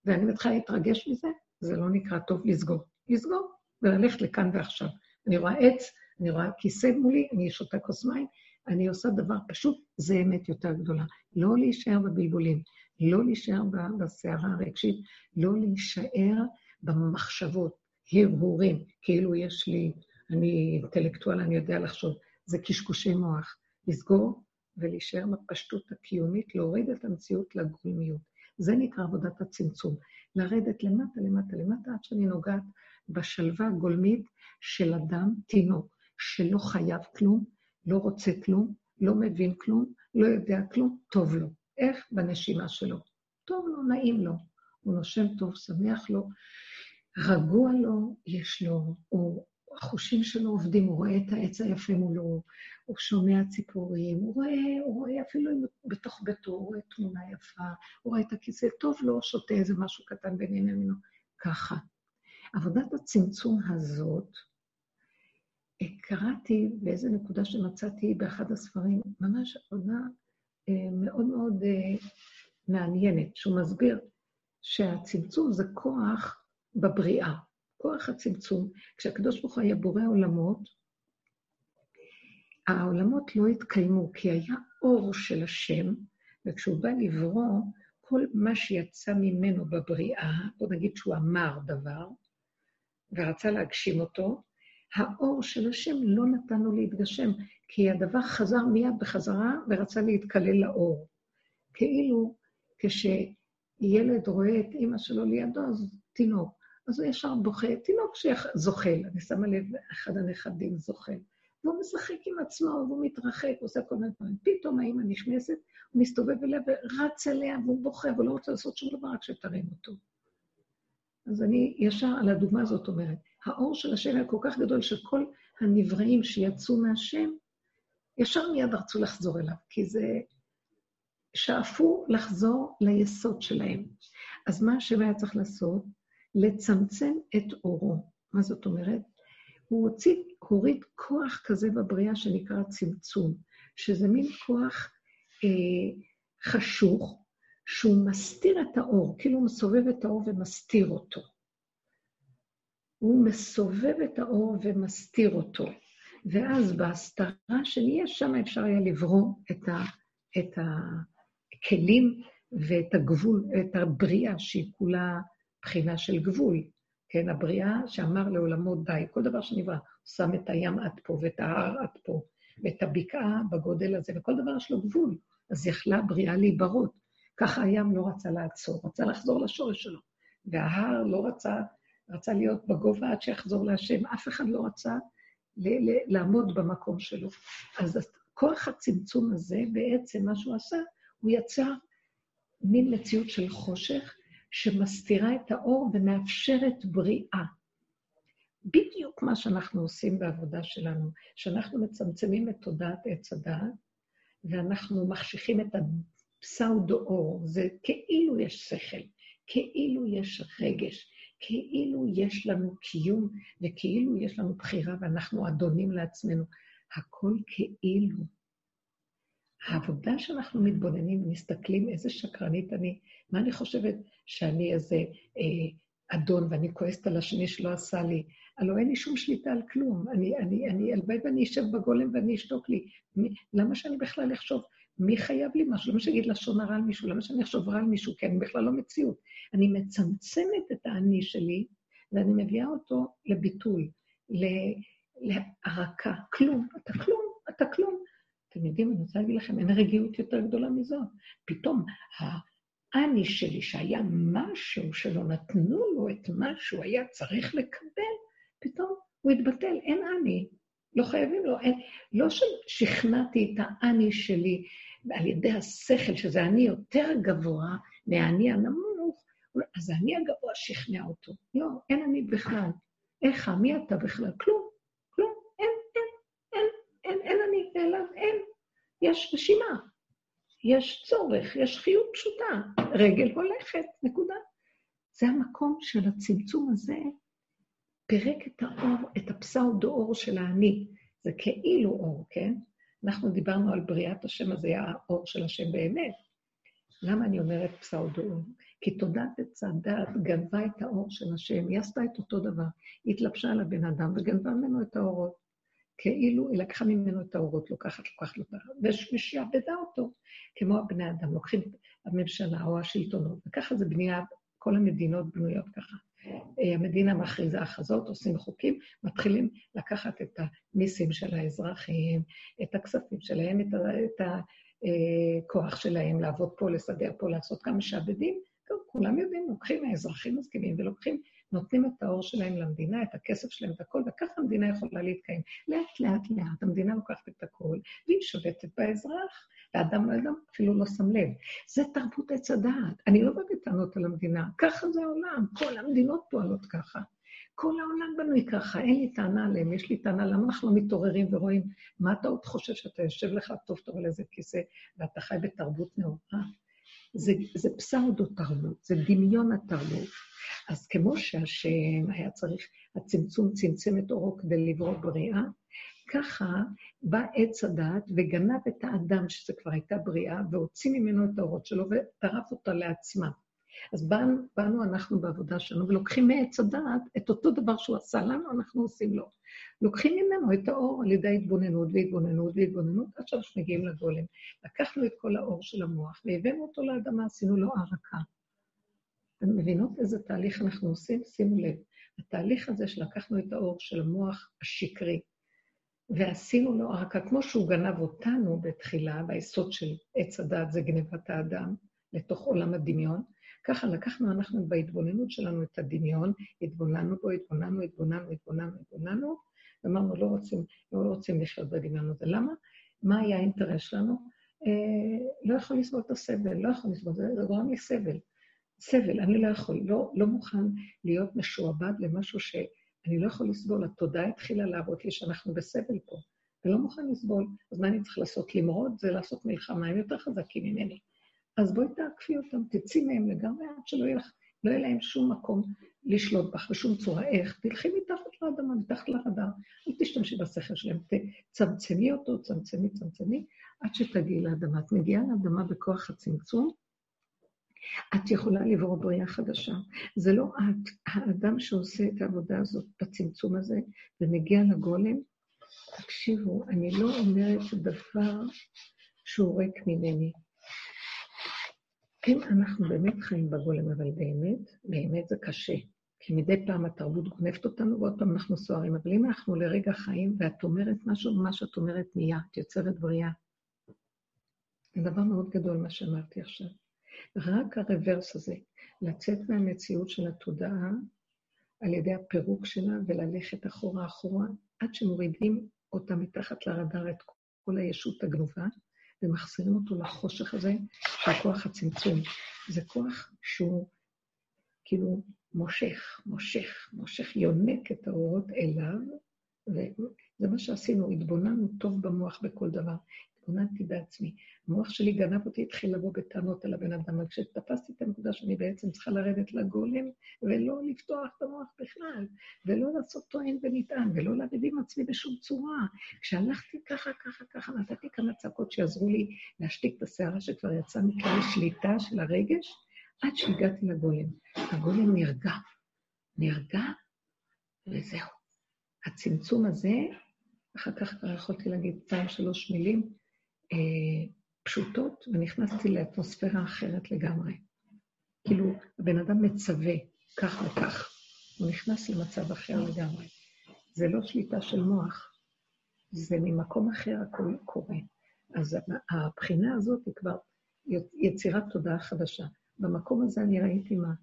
B: ואני מתחילה להתרגש מזה, זה לא נקרא טוב לסגור. לסגור וללכת לכאן ועכשיו. אני רואה עץ, אני רואה כיסא מולי, אני שותה כוס מים, אני עושה דבר פשוט, זה אמת יותר גדולה. לא להישאר בבלבולים, לא להישאר בסערה הרגשית, לא להישאר במחשבות, הרהורים, כאילו יש לי, אני אינטלקטואל, אני יודע לחשוב. זה קשקושי מוח. לסגור ולהישאר בפשטות הקיומית, להוריד את המציאות לגולמיות. זה נקרא עבודת הצמצום. לרדת למטה, למטה, למטה, עד שאני נוגעת בשלווה הגולמית של אדם, תינוק, שלא חייב כלום, לא רוצה כלום, לא מבין כלום, לא יודע כלום, טוב לו. איך? בנשימה שלו. טוב לו, נעים לו. הוא נושם טוב, שמח לו, רגוע לו, יש לו, הוא החושים שלו עובדים, הוא רואה את העץ היפה מולו, הוא שומע ציפורים, הוא רואה, הוא רואה אפילו בתוך ביתו, הוא רואה תמונה יפה, הוא רואה את הכיסא, טוב לו, שותה איזה משהו קטן ונהנה ממנו. ככה. עבודת הצמצום הזאת, אה, קראתי באיזה נקודה שמצאתי באחד הספרים, ממש עבודה אה, מאוד מאוד אה, מעניינת, שהוא מסביר שהצמצום זה כוח בבריאה. כוח הצמצום, כשהקדוש ברוך הוא היה בורא עולמות, העולמות לא התקיימו, כי היה אור של השם, וכשהוא בא לברוא, כל מה שיצא ממנו בבריאה, בוא נגיד שהוא אמר דבר, ורצה להגשים אותו, האור של השם לא נתן לו להתגשם, כי הדבר חזר מיד בחזרה ורצה להתקלל לאור. כאילו כשילד רואה את אימא שלו לידו, אז תינוק. אז הוא ישר בוכה, תינוק שזוחל, אני שמה לב, אחד הנכדים זוחל. והוא משחק עם עצמו, והוא מתרחק, הוא עושה כל מיני דברים. פתאום האמא נכנסת, הוא מסתובב אליה ורץ אליה, והוא בוכה, והוא לא רוצה לעשות שום דבר, רק שתרים אותו. אז אני ישר על הדוגמה הזאת אומרת, האור של השם היה כל כך גדול, שכל הנבראים שיצאו מהשם, ישר מיד רצו לחזור אליו, כי זה... שאפו לחזור ליסוד שלהם. אז מה השם היה צריך לעשות? לצמצם את אורו. מה זאת אומרת? הוא הוציא, הוריד כוח כזה בבריאה שנקרא צמצום, שזה מין כוח אה, חשוך, שהוא מסתיר את האור, כאילו הוא מסובב את האור ומסתיר אותו. הוא מסובב את האור ומסתיר אותו. ואז בהסתרה שנהיה, שם אפשר היה לברוא את, ה, את הכלים ואת הגבול, את הבריאה שהיא כולה בחינה של גבול. כן, הבריאה שאמר לעולמו די, כל דבר שנברא, הוא שם את הים עד פה ואת ההר עד פה, ואת הבקעה בגודל הזה, וכל דבר יש לו גבול. אז יכלה הבריאה להיברות. ככה הים לא רצה לעצור, רצה לחזור לשורש שלו. וההר לא רצה, רצה להיות בגובה עד שיחזור להשם. אף אחד לא רצה ל- ל- לעמוד במקום שלו. אז כוח הצמצום הזה, בעצם מה שהוא עשה, הוא יצר מין מציאות של חושך שמסתירה את האור ומאפשרת בריאה. בדיוק מה שאנחנו עושים בעבודה שלנו, שאנחנו מצמצמים את תודעת עץ הדעת, ואנחנו מחשיכים את הפסאודו-אור, זה כאילו יש שכל, כאילו יש רגש, כאילו יש לנו קיום וכאילו יש לנו בחירה ואנחנו אדונים לעצמנו. הכל כאילו. העבודה שאנחנו מתבוננים ומסתכלים, איזה שקרנית אני, מה אני חושבת שאני איזה אה, אדון ואני כועסת על השני שלא עשה לי, הלוא אין לי שום שליטה על כלום. אני, אני, אני, הלוואי ואני אשב בגולם ואני אשתוק לי. מי, למה שאני בכלל אחשוב, מי חייב לי משהו? למה שאני אגיד לשון הרע על מישהו? למה שאני אחשוב רע על מישהו? כי אני בכלל לא מציאות. אני מצמצמת את האני שלי, ואני מביאה אותו לביטוי, להרקה. כלום, אתה כלום, אתה כלום. אתם יודעים, אני רוצה להגיד לכם, אין רגיעות יותר גדולה מזאת. פתאום האני שלי, שהיה משהו שלא נתנו לו את מה שהוא היה צריך לקבל, פתאום הוא התבטל, אין אני. לא חייבים לו, אין, לא ששכנעתי את האני שלי על ידי השכל, שזה אני יותר גבוה מהאני הנמוך, אז האני הגבוה שכנע אותו. לא, אין אני בכלל. איך, מי אתה בכלל? כלום, כלום, אין, אין, אין, אין, אין אני, נעלם, אין. יש רשימה, יש צורך, יש חיות פשוטה, רגל הולכת, נקודה. זה המקום של הצמצום הזה, פירק את האור, את הפסאודו-אור של האני. זה כאילו אור, כן? אנחנו דיברנו על בריאת השם, אז זה היה האור של השם באמת. למה אני אומרת פסאודו-אור? כי תודעת עץ הדת גנבה את האור של השם, היא עשתה את אותו דבר. היא התלבשה על הבן אדם וגנבה ממנו את האורות. כאילו היא לקחה ממנו את האורות, לוקחת, לוקחת, לוקחת, ושעבדה אותו, כמו הבני אדם, לוקחים את הממשלה או השלטונות, וככה זה בנייה, כל המדינות בנויות ככה. אה, המדינה מכריזה הכרזות, עושים חוקים, מתחילים לקחת את המיסים של האזרחים, את הכספים שלהם, את, את הכוח אה, שלהם לעבוד פה, לסדר פה, לעשות כמה שעבדים. כולם יודעים, לוקחים, האזרחים מסכימים ולוקחים, נותנים את האור שלהם למדינה, את הכסף שלהם, את הכל, וככה המדינה יכולה להתקיים. לאט, לאט, לאט, המדינה לוקחת את הכל, והיא שולטת באזרח. ואדם לא אדם אפילו לא שם לב. זה תרבות עץ הדעת. אני לא באה בטענות על המדינה, ככה זה העולם, כל המדינות פועלות ככה. כל העולם בנוי ככה, אין לי טענה עליהם, יש לי טענה למה אנחנו לא מתעוררים ורואים מה אתה עוד חושב שאתה יושב לך טוב טוב על איזה כיסא ואתה חי בתרבות נאורה. זה, זה פסאודו-תרבות, זה דמיון התרבות. אז כמו שהשם היה צריך, הצמצום צמצם את אורו כדי לברוא בריאה, ככה בא עץ הדעת וגנב את האדם, שזה כבר הייתה בריאה, והוציא ממנו את האורות שלו וטרף אותה לעצמה. אז באנו, באנו אנחנו בעבודה שלנו ולוקחים מעץ הדעת את אותו דבר שהוא עשה לנו, אנחנו עושים לו. לוקחים ממנו את האור על ידי התבוננות והתבוננות והתבוננות, עד שאנחנו מגיעים לגולם. לקחנו את כל האור של המוח והבאנו אותו לאדמה, עשינו לו הערקה. אתם מבינות איזה תהליך אנחנו עושים? שימו לב. התהליך הזה שלקחנו את האור של המוח השקרי, ועשינו לו ערקה, כמו שהוא גנב אותנו בתחילה, ביסוד של עץ הדת זה גנבת האדם, לתוך עולם הדמיון, ככה לקחנו אנחנו בהתבוננות שלנו את הדמיון, התבוננו בו, התבוננו, התבוננו, התבוננו, התבוננו, ואמרנו, לא רוצים, לא רוצים לחיות בדמיון הזה. למה? מה היה האינטרס שלנו? אה, לא יכול לסבול את הסבל, לא יכול לסבול, זה, זה גורם לי סבל. סבל, אני לא יכול, לא, לא מוכן להיות משועבד למשהו ש... אני לא יכול לסבול, התודעה התחילה להראות לי שאנחנו בסבל פה, ולא מוכן לסבול, אז מה אני צריך לעשות? למרוד זה לעשות מלחמה, הם יותר חזקים ממני. אז בואי תעקפי אותם, תצאי מהם לגמרי עד שלא יהיה, לך, לא יהיה להם שום מקום לשלוט בך בשום צורה. איך? תלכי מתחת לאדמה, מתחת לרדאר, אל תשתמשי בשכל שלהם, תצמצמי אותו, צמצמי, צמצמי, עד שתגיעי לאדמה. את מגיעה לאדמה בכוח הצמצום, את יכולה לברוא בריאה חדשה. זה לא את, האדם שעושה את העבודה הזאת בצמצום הזה ומגיע לגולם, תקשיבו, אני לא אומרת דבר שהוא ריק ממני. כן, אנחנו באמת חיים בגולם, אבל באמת, באמת זה קשה. כי מדי פעם התרבות גונבת אותנו, ועוד פעם אנחנו סוערים. אבל אם אנחנו לרגע חיים, ואת אומרת משהו, מה שאת אומרת נהיה, את יוצרת בריאה. זה דבר מאוד גדול מה שאמרתי עכשיו. רק הרוורס הזה, לצאת מהמציאות של התודעה על ידי הפירוק שלה וללכת אחורה אחורה, עד שמורידים אותה מתחת לרדאר את כל הישות הגנובה, ומחזירים אותו לחושך הזה של כוח הצמצום. זה כוח שהוא כאילו מושך, מושך, מושך, יונק את האורות אליו, וזה מה שעשינו, התבוננו טוב במוח בכל דבר. התבוננתי בעצמי. המוח שלי גנב אותי, התחיל לבוא בטענות על הבן אדם, אבל כשתפסתי את הנקודה שאני בעצם צריכה לרדת לגולם, ולא לפתוח את המוח בכלל, ולא לעשות טוען ונטען, ולא לריב עם עצמי בשום צורה. כשהלכתי ככה, ככה, ככה, נתתי כמה צעקות שיעזרו לי להשתיק את הסערה שכבר יצאה מכלל שליטה של הרגש, עד שהגעתי לגולם. הגולם נרגע. נרגע, וזהו. הצמצום הזה, אחר כך כבר יכולתי להגיד פעם שלוש מילים אה, פשוטות, ונכנסתי לאטמוספירה אחרת לגמרי. כאילו, הבן אדם מצווה כך וכך, הוא נכנס למצב אחר לגמרי. זה לא שליטה של מוח, זה ממקום אחר הכול קורה. אז הבחינה הזאת היא כבר יצירת תודעה חדשה. במקום הזה אני ראיתי מה.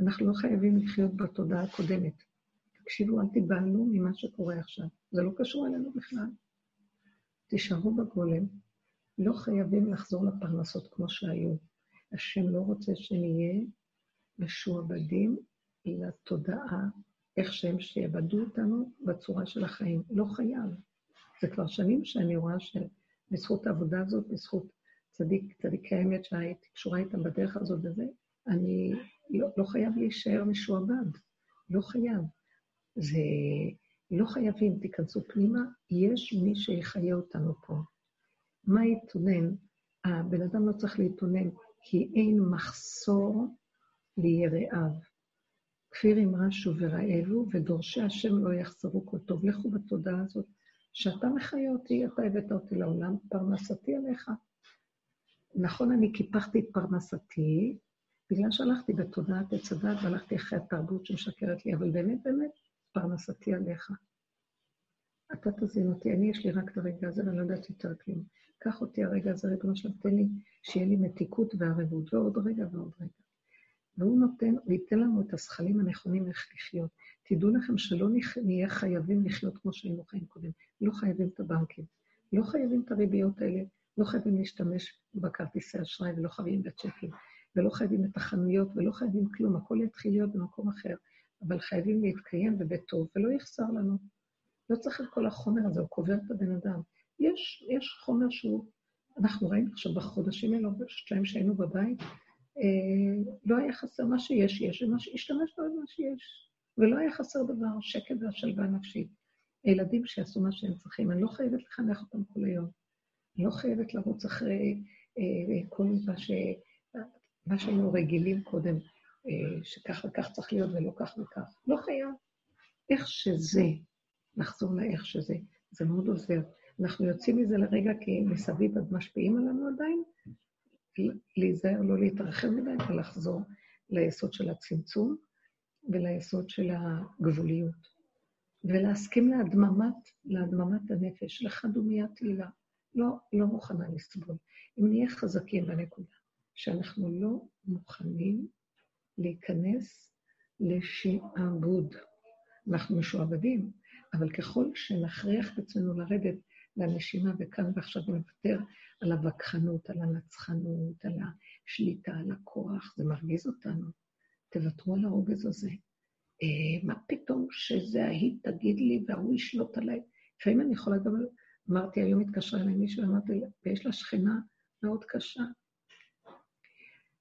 B: אנחנו לא חייבים לחיות בתודעה הקודמת. תקשיבו, אל תיבהלו ממה שקורה עכשיו. זה לא קשור אלינו בכלל. תישארו בגולם, לא חייבים לחזור לפרנסות כמו שהיו. השם לא רוצה שנהיה משועבדים לתודעה, איך שהם שיעבדו אותנו בצורה של החיים. לא חייב. זה כבר שנים שאני רואה שבזכות העבודה הזאת, בזכות צדיק, צדיקי האמת שהייתי קשורה איתם בדרך הזאת וזה, אני לא, לא חייב להישאר משועבד. לא חייב. זה לא חייבים, תיכנסו פנימה, יש מי שיחיה אותנו פה. מה יתונן? הבן אדם לא צריך להתאונן, כי אין מחסור ליראיו. כפיר אמרשו ורעבו, ודורשי השם לא יחזרו כל טוב. לכו בתודעה הזאת, שאתה מחיה אותי, אתה הבאת אותי לעולם, פרנסתי עליך. נכון, אני קיפחתי את פרנסתי, בגלל שהלכתי בתודעת עץ הדת והלכתי אחרי התרבות שמשקרת לי, אבל באמת, באמת, פרנסתי עליך. אתה תזין אותי, אני יש לי רק את הרגע הזה ואני לא יודעת יותר כלום. קח אותי הרגע הזה, ריבונו שלם, תן לי שיהיה לי מתיקות וערבות, ועוד רגע ועוד רגע. והוא נותן, הוא ייתן לנו את הזכלים הנכונים איך לחיות. תדעו לכם שלא נהיה חייבים לחיות כמו שהיינו חיים קודם. לא חייבים את הבנקים, לא חייבים את הריביות האלה, לא חייבים להשתמש בכרטיסי אשראי ולא חייבים בצ'קים, ולא חייבים את החנויות ולא חייבים כלום, הכל יתחיל להיות במקום אחר. אבל חייבים להתקיים בבטוב, ולא יחסר לנו. לא צריך את כל החומר הזה, הוא קובר את הבן אדם. יש, יש חומר שהוא, אנחנו ראינו עכשיו בחודשים האלו, בשתיים שהיינו בבית, אה, לא היה חסר מה שיש, יש, ומה שהשתמש במה שיש. ולא היה חסר דבר, שקט והשלווה נפשית. הילדים שיעשו מה שהם צריכים, אני לא חייבת לחנך אותם כל היום. אני לא חייבת לרוץ אחרי אה, כל מה, ש, מה שהיינו רגילים קודם. אה, שכך וכך צריך להיות ולא כך וכך. לא חייב. איך שזה, נחזור לאיך שזה, זה מאוד עוזר. אנחנו יוצאים מזה לרגע כי מסביב עד משפיעים עלינו עדיין, להיזהר, לא להתרחב מדי ולחזור ליסוד של הצמצום וליסוד של הגבוליות. ולהסכים להדממת, להדממת הנפש, לחדומיית תהילה. לא, לא מוכנה לסבול. אם נהיה חזקים בנקודה, שאנחנו לא מוכנים להיכנס לשעבוד. אנחנו משועבדים, אבל ככל שנכריח את עצמנו לרדת לנשימה וכאן ועכשיו נוותר על הווכחנות, על הנצחנות, על השליטה, על הכוח, זה מרגיז אותנו. תוותרו על הרוגז הזה. אה, מה פתאום שזה ההיא תגיד לי וההוא ישלוט עליי? לפעמים אני יכולה גם... אמרתי, היום התקשרה אליי מישהו, אמרתי, ויש לה שכנה מאוד קשה,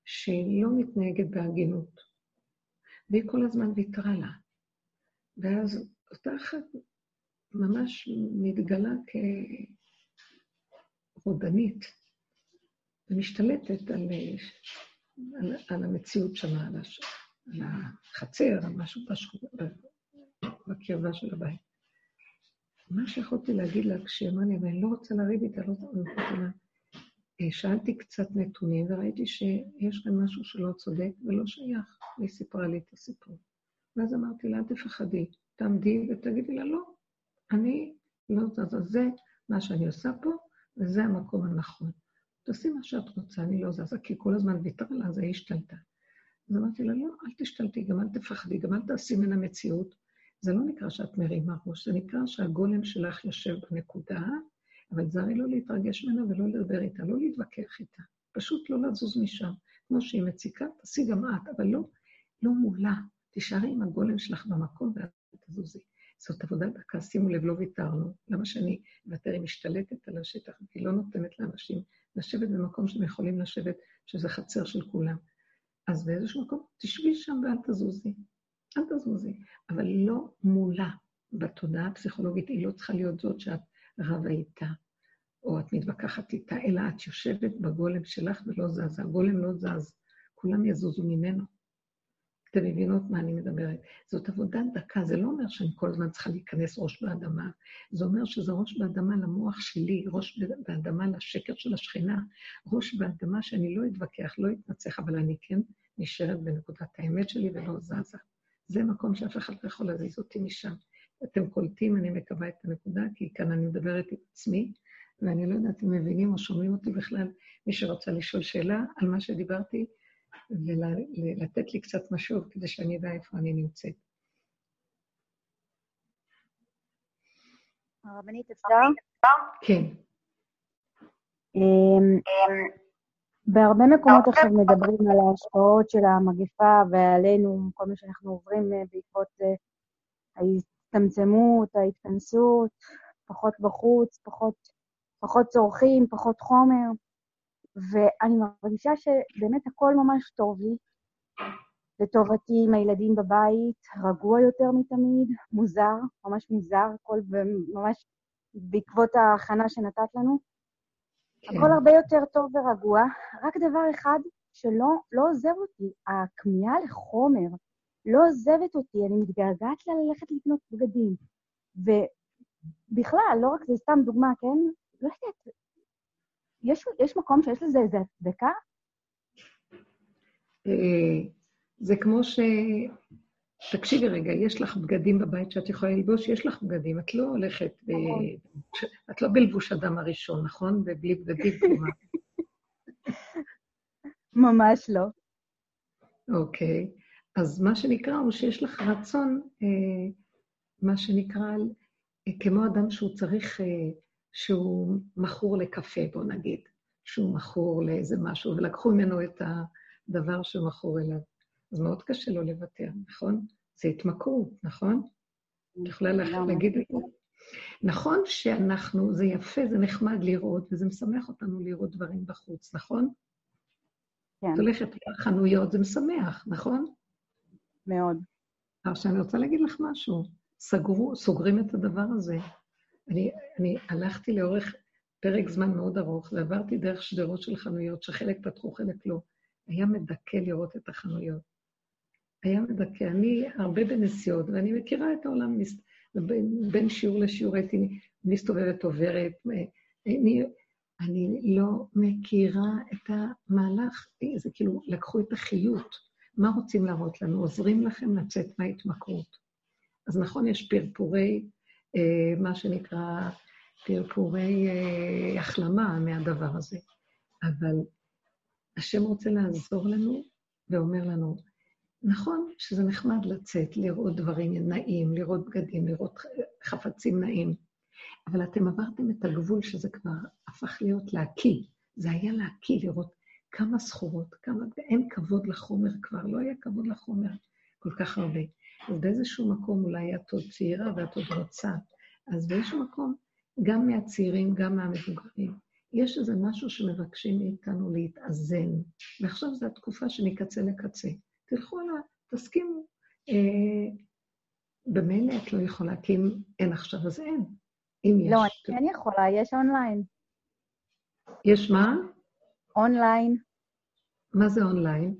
B: שהיא לא מתנהגת בהגינות, והיא כל הזמן ויתרה לה. ואז אותה אחת ממש מתגלה כרודנית, ומשתלטת על, על, על המציאות שם, על, הש, על החצר, על משהו בקרבה של הבית. מה שיכולתי להגיד לה כשהיא אמרה לי, ואני לא רוצה לריב איתה, לא רוצה לה, אה, שאלתי קצת נתונים וראיתי שיש כאן משהו שלא צודק ולא שייך. היא סיפרה לי את הסיפור. ואז אמרתי לה, אל תפחדי, תעמדי ותגידי לה, לא, אני לא זזה, זה מה שאני עושה פה, וזה המקום הנכון. תעשי מה שאת רוצה, אני לא זזה, כי כל הזמן ויתר לה, אז היא השתלטה. אז אמרתי לה, לא, אל תשתלטי, גם אל תפחדי, גם אל תעשי מן המציאות. זה לא נקרא שאת מרימה ראש, זה נקרא שהגולם שלך יושב בנקודה, אבל זה הרי לא להתרגש ממנה ולא לדבר איתה, לא להתווכח איתה. פשוט לא לזוז משם. כמו שהיא מציקה, תעשי גם את, אבל לא, לא מולה. תישארי עם הגולם שלך במקום ואל תזוזי. זאת עבודה דקה, שימו לב, לא ויתרנו. למה שאני אוותר? היא משתלטת על השטח, והיא לא נותנת לאנשים לשבת במקום שהם יכולים לשבת, שזה חצר של כולם. אז באיזשהו מקום, תשבי שם ואל תזוזי. אל תזוזי. אבל לא מולה. בתודעה הפסיכולוגית היא לא צריכה להיות זאת שאת רבה איתה, או את מתווכחת איתה, אלא את יושבת בגולם שלך ולא זזה. הגולם לא זז, כולם יזוזו ממנו. אתם מבינות מה אני מדברת? זאת עבודה דקה, זה לא אומר שאני כל הזמן צריכה להיכנס ראש באדמה, זה אומר שזה ראש באדמה למוח שלי, ראש באדמה לשקר של השכינה, ראש באדמה שאני לא אתווכח, לא אתנצח, אבל אני כן נשארת בנקודת האמת שלי ולא זזה. זה מקום שאף אחד לא יכול להזיז אותי משם. אתם קולטים, אני מקווה את הנקודה, כי כאן אני מדברת עם עצמי, ואני לא יודעת אם מבינים או שומעים אותי בכלל, מי שרוצה לשאול שאלה על מה שדיברתי, ולתת לי קצת משוב כדי שאני אדע איפה אני נמצאת.
E: הרבנית, אפשר?
B: כן.
E: אמ, בהרבה מקומות עכשיו מדברים על ההשפעות של המגפה ועלינו, כל מה שאנחנו עוברים אה, בעקבות אה, ההצטמצמות, ההתכנסות, פחות בחוץ, פחות, פחות צורכים, פחות חומר. ואני מרגישה שבאמת הכל ממש טוב לי. לטובתי עם הילדים בבית, רגוע יותר מתמיד, מוזר, ממש מוזר, הכל ממש בעקבות ההכנה שנתת לנו. כן. הכל הרבה יותר טוב ורגוע, רק דבר אחד שלא לא עוזב אותי, הכמיהה לחומר לא עוזבת אותי, אני מתגעגעת לה ללכת לקנות בגדים. ובכלל, לא רק זה סתם דוגמה, כן? לא יודעת, יש, יש מקום שיש לזה איזו הצדקה?
B: אה, זה כמו ש... תקשיבי רגע, יש לך בגדים בבית שאת יכולה ללבוש, יש לך בגדים, את לא הולכת, ב... נכון. את לא בלבוש אדם הראשון, נכון? ובלי בגדים כלומר. *laughs*
E: ממש לא.
B: אוקיי, אז מה שנקרא הוא שיש לך רצון, אה, מה שנקרא, אה, כמו אדם שהוא צריך שהוא מכור לקפה, בוא נגיד, שהוא מכור לאיזה משהו, ולקחו ממנו את הדבר שהוא מכור אליו. אז מאוד קשה לו לוותר, נכון? זה התמכרות, נכון? את יכולה להגיד את זה? נכון שאנחנו, זה יפה, זה נחמד לראות, וזה משמח אותנו לראות דברים בחוץ, נכון? כן. את הולכת לחנויות, זה משמח, נכון?
E: מאוד.
B: עכשיו, אני רוצה להגיד לך משהו. סגרו, סוגרים את הדבר הזה. אני, אני הלכתי לאורך פרק זמן מאוד ארוך, ועברתי דרך שדרות של חנויות, שחלק פתחו, חלק לא. היה מדכא לראות את החנויות. היה מדכא. אני הרבה בנסיעות, ואני מכירה את העולם, בין, בין שיעור לשיעור הייתי מסתובבת, עוברת. אני, אני לא מכירה את המהלך, זה כאילו, לקחו את החיות. מה רוצים להראות לנו? עוזרים לכם לצאת מההתמכרות. אז נכון, יש פרפורי אה, מה שנקרא פרפורי אה, החלמה מהדבר הזה. אבל השם רוצה לעזור לנו ואומר לנו, נכון שזה נחמד לצאת, לראות דברים נעים, לראות בגדים, לראות חפצים נעים, אבל אתם עברתם את הגבול שזה כבר הפך להיות להקיא. זה היה להקיא, לראות כמה סחורות, כמה... אין כבוד לחומר כבר, לא היה כבוד לחומר כל כך הרבה. אז באיזשהו מקום אולי את עוד צעירה ואת עוד רוצה. אז באיזשהו מקום, גם מהצעירים, גם מהמבוגרים, יש איזה משהו שמבקשים מאיתנו להתאזן. ועכשיו זו התקופה שמקצה לקצה. תלכו עליה, תסכימו. אה, במילא את לא יכולה, כי אם אין עכשיו, אז אין. אם
E: יש... לא, אני כן יכולה, יש אונליין.
B: יש מה?
E: אונליין.
B: מה זה אונליין?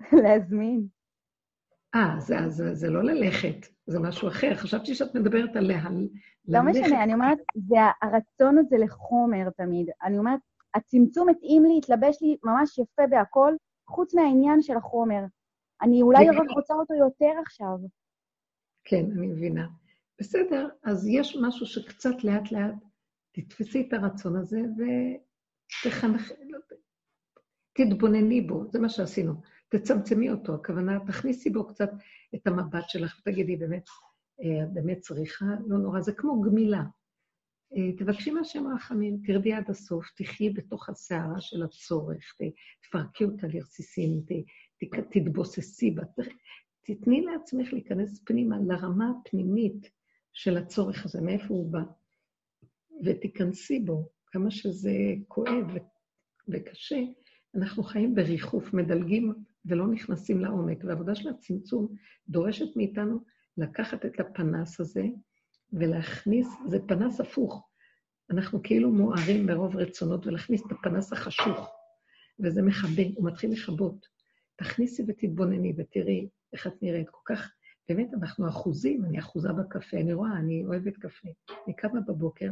B: *laughs*
E: להזמין.
B: אה, זה, זה, זה לא ללכת, זה משהו אחר. חשבתי שאת מדברת על להל...
E: לא משנה, אני אומרת, זה הרצון הזה לחומר תמיד. אני אומרת, הצמצום התאים לי, התלבש לי ממש יפה בהכל, חוץ מהעניין של החומר. אני אולי רק רוצה אותו יותר עכשיו.
B: כן, אני מבינה. בסדר, אז יש משהו שקצת לאט-לאט תתפסי את הרצון הזה ותחנכי, לא תתבונני בו, זה מה שעשינו. תצמצמי אותו, הכוונה, תכניסי בו קצת את המבט שלך ותגידי, באמת, אה, באמת צריכה, לא נורא, זה כמו גמילה. אה, תבקשי מהשם רחמים, תרדי עד הסוף, תחי בתוך הסערה של הצורך, תפרקי אותה לרסיסים, תתבוססי בה, תתני לעצמך להיכנס פנימה לרמה הפנימית של הצורך הזה, מאיפה הוא בא, ותיכנסי בו, כמה שזה כואב וקשה, אנחנו חיים בריחוף, מדלגים ולא נכנסים לעומק, והעבודה של הצמצום דורשת מאיתנו לקחת את הפנס הזה ולהכניס, זה פנס הפוך. אנחנו כאילו מוארים מרוב רצונות, ולהכניס את הפנס החשוך, וזה מכבה, הוא מתחיל לכבות. תכניסי ותתבונני ותראי איך את נראית. כל כך, באמת, אנחנו אחוזים, אני אחוזה בקפה, אני רואה, אני אוהבת קפה. אני קמה בבוקר,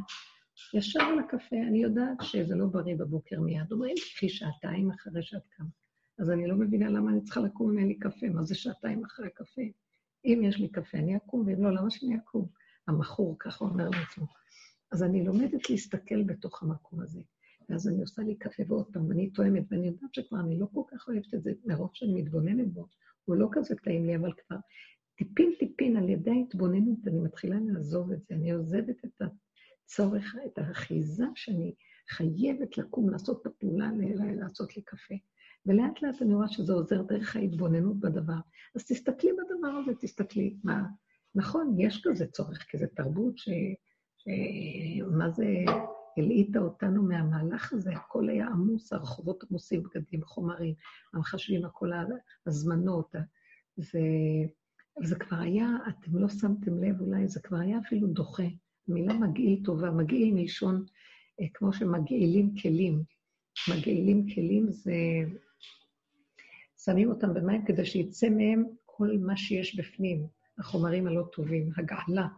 B: ישר על הקפה, אני יודעת שזה לא בריא בבוקר מיד. אומרים, קחי שעתיים אחרי שאת קמה. אז אני לא מבינה למה אני צריכה לקום אם אין לי קפה, מה זה שעתיים אחרי הקפה? אם יש לי קפה, אני אקום, ואם לא, למה שאני אקום? המכור, ככה אומר לעצמו. אז אני לומדת להסתכל בתוך המקום הזה. ואז אני עושה לי קפה ועוד פעם, ואני תואמת, ואני יודעת שכבר אני לא כל כך אוהבת את זה, מרוב שאני מתבוננת בו, הוא לא כזה טעים לי, אבל כבר טיפין טיפין על ידי ההתבוננות, אני מתחילה לעזוב את זה, אני עוזבת את הצורך, את האחיזה שאני חייבת לקום, לעשות את הפעולה, לעשות לי קפה. ולאט לאט אני רואה שזה עוזר דרך ההתבוננות בדבר. אז תסתכלי בדבר הזה, תסתכלי. מה, נכון, יש כזה צורך, כי זו תרבות ש... ש... מה זה הלעיטה אותנו מהמהלך הזה, הכל היה עמוס, הרחובות עמוסים, בגדים, חומרים, המחשבים, הכל הזמנות. זה, זה כבר היה, אתם לא שמתם לב אולי, זה כבר היה אפילו דוחה. המילה מגעיל טובה, מגעיל מלשון, אה, כמו שמגעילים כלים. מגעילים כלים זה... שמים אותם במים כדי שיצא מהם כל מה שיש בפנים, החומרים הלא טובים, הגעלה.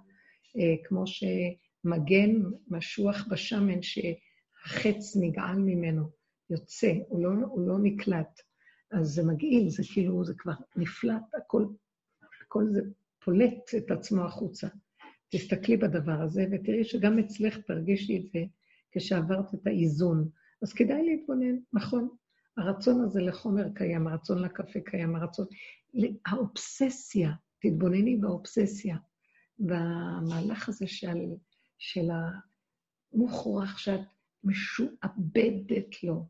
B: אה, כמו שמגן משוח בשמן שהחץ נגעל ממנו, יוצא, הוא לא, הוא לא נקלט. אז זה מגעיל, זה כאילו, זה כבר נפלט, הכל, הכל זה פולט את עצמו החוצה. תסתכלי בדבר הזה ותראי שגם אצלך תרגישי את זה כשעברת את האיזון. אז כדאי להתבונן, נכון, הרצון הזה לחומר קיים, הרצון לקפה קיים, הרצון... האובססיה, תתבונני באובססיה, במהלך הזה של, של המוכרח שאת משועבדת לו.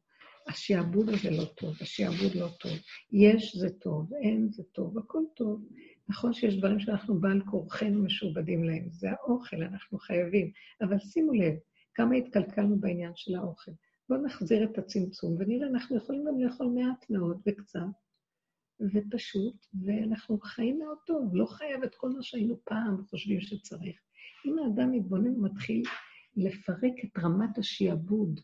B: השעבוד הזה לא טוב, השעבוד לא טוב. יש זה טוב, אין זה טוב, הכל טוב. נכון שיש דברים שאנחנו בעל כורחנו משועבדים להם, זה האוכל, אנחנו חייבים. אבל שימו לב, כמה התקלקלנו בעניין של האוכל. בואו נחזיר את הצמצום ונראה, אנחנו יכולים גם לאכול מעט מאוד וקצת, ופשוט, ואנחנו חיים מאוד טוב, לא חייב את כל מה שהיינו פעם חושבים שצריך. אם האדם מתבונן ומתחיל לפרק את רמת השעבוד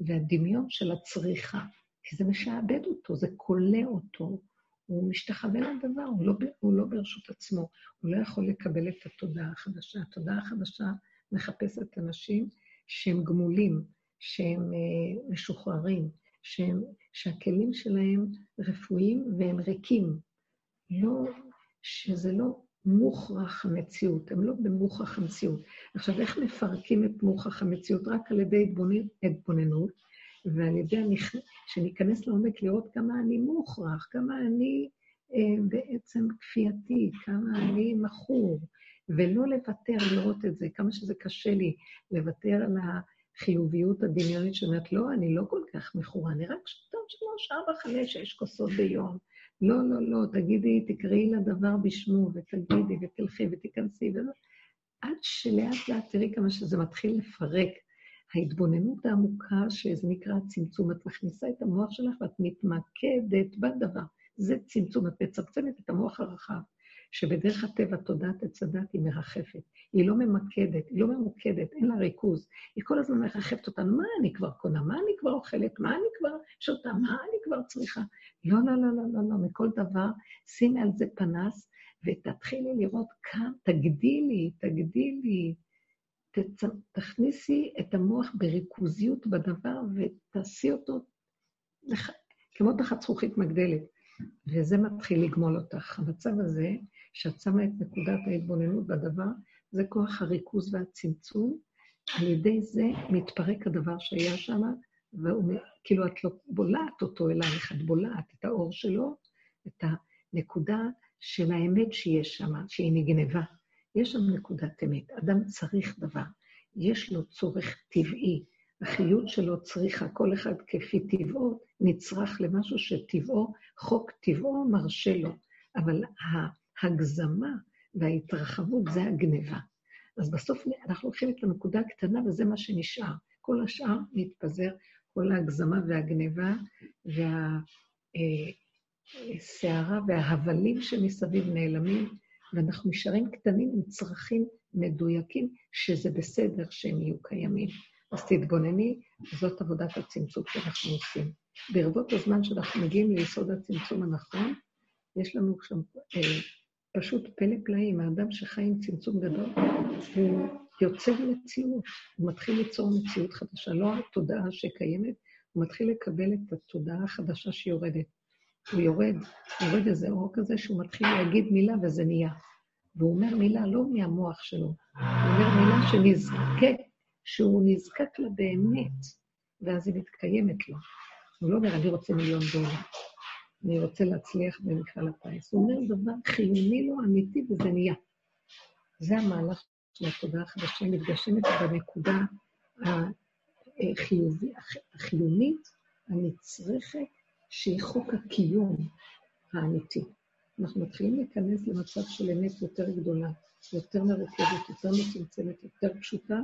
B: והדמיון של הצריכה, כי זה משעבד אותו, זה כולא אותו, הוא משתחווה לדבר, הוא לא, הוא לא ברשות עצמו, הוא לא יכול לקבל את התודעה החדשה. התודעה החדשה מחפשת אנשים שהם גמולים, שהם uh, משוחררים, שהם, שהכלים שלהם רפואיים והם ריקים. לא, שזה לא מוכרח המציאות, הם לא במוכרח המציאות. עכשיו, איך מפרקים את מוכרח המציאות? רק על ידי התבוננות, ועל ידי הנכ... שניכנס לעומק לראות כמה אני מוכרח, כמה אני אה, בעצם כפייתי, כמה אני מכור, ולא לוותר, לראות את זה, כמה שזה קשה לי לוותר על. החיוביות הדמיונית שאומרת, לא, אני לא כל כך מכורה, אני רק שותה שלוש, ארבע, חמש, שש כוסות ביום. לא, לא, לא, תגידי, תקראי לדבר בשמו, ותגידי, ותלכי, ותיכנסי. עד שלאט לאט תראי כמה שזה מתחיל לפרק. ההתבוננות העמוקה, שזה נקרא צמצום, את מכניסה את המוח שלך ואת מתמקדת בדבר. זה צמצום, את מצמצמת את המוח הרחב. שבדרך הטבע תודעת עץ הדת היא מרחפת. היא לא ממקדת, היא לא ממוקדת, אין לה ריכוז. היא כל הזמן מרחפת אותנו, מה אני כבר קונה? מה אני כבר אוכלת? מה אני כבר שותה? מה אני כבר צריכה? לא, לא, לא, לא, לא, לא, מכל דבר, שימי על זה פנס, ותתחילי לראות כאן, תגדילי, תגדילי, תצ... תכניסי את המוח בריכוזיות בדבר ותעשי אותו לח... כמו תחת זכוכית מגדלת. וזה מתחיל לגמול אותך. המצב הזה, שאת שמה את נקודת ההתבוננות בדבר, זה כוח הריכוז והצמצום. על ידי זה מתפרק הדבר שהיה שם, וכאילו את לא בולעת אותו אלייך, את בולעת את האור שלו, את הנקודה של האמת שיש שם, שהיא נגנבה. יש שם נקודת אמת. אדם צריך דבר. יש לו צורך טבעי. החיות שלו צריכה, כל אחד כפי טבעו, נצרך למשהו שטבעו, חוק טבעו מרשה לו. אבל ההגזמה וההתרחבות זה הגניבה. אז בסוף אנחנו לוקחים את הנקודה הקטנה וזה מה שנשאר. כל השאר מתפזר, כל ההגזמה והגניבה והסערה וההבלים שמסביב נעלמים, ואנחנו נשארים קטנים עם צרכים מדויקים, שזה בסדר שהם יהיו קיימים. אז תתבונני, זאת עבודת הצמצום שאנחנו עושים. ברבות הזמן שאנחנו מגיעים ליסוד הצמצום הנכון, יש לנו שם אה, פשוט פלא פלאים. האדם שחי עם צמצום גדול, הוא יוצר מציאות, הוא מתחיל ליצור מציאות חדשה, לא התודעה שקיימת, הוא מתחיל לקבל את התודעה החדשה שיורדת. הוא יורד, יורד איזה אור כזה שהוא מתחיל להגיד מילה וזה נהיה. והוא אומר מילה לא מהמוח שלו, הוא אומר מילה שנזקק, שהוא נזקק לה באמת, ואז היא מתקיימת לו. הוא לא אומר, אני רוצה מיליון דולר, אני רוצה להצליח במפעל הפיס. הוא אומר דבר חיוני לו, אמיתי, וזה נהיה. זה המהלך של התודעה החדשה, מתגשמת בנקודה החיובי, החיונית, הנצרכת, שהיא חוק הקיום האמיתי. אנחנו מתחילים להיכנס למצב של אמת יותר גדולה, יותר מרוכזת, יותר מצומצמת, יותר פשוטה,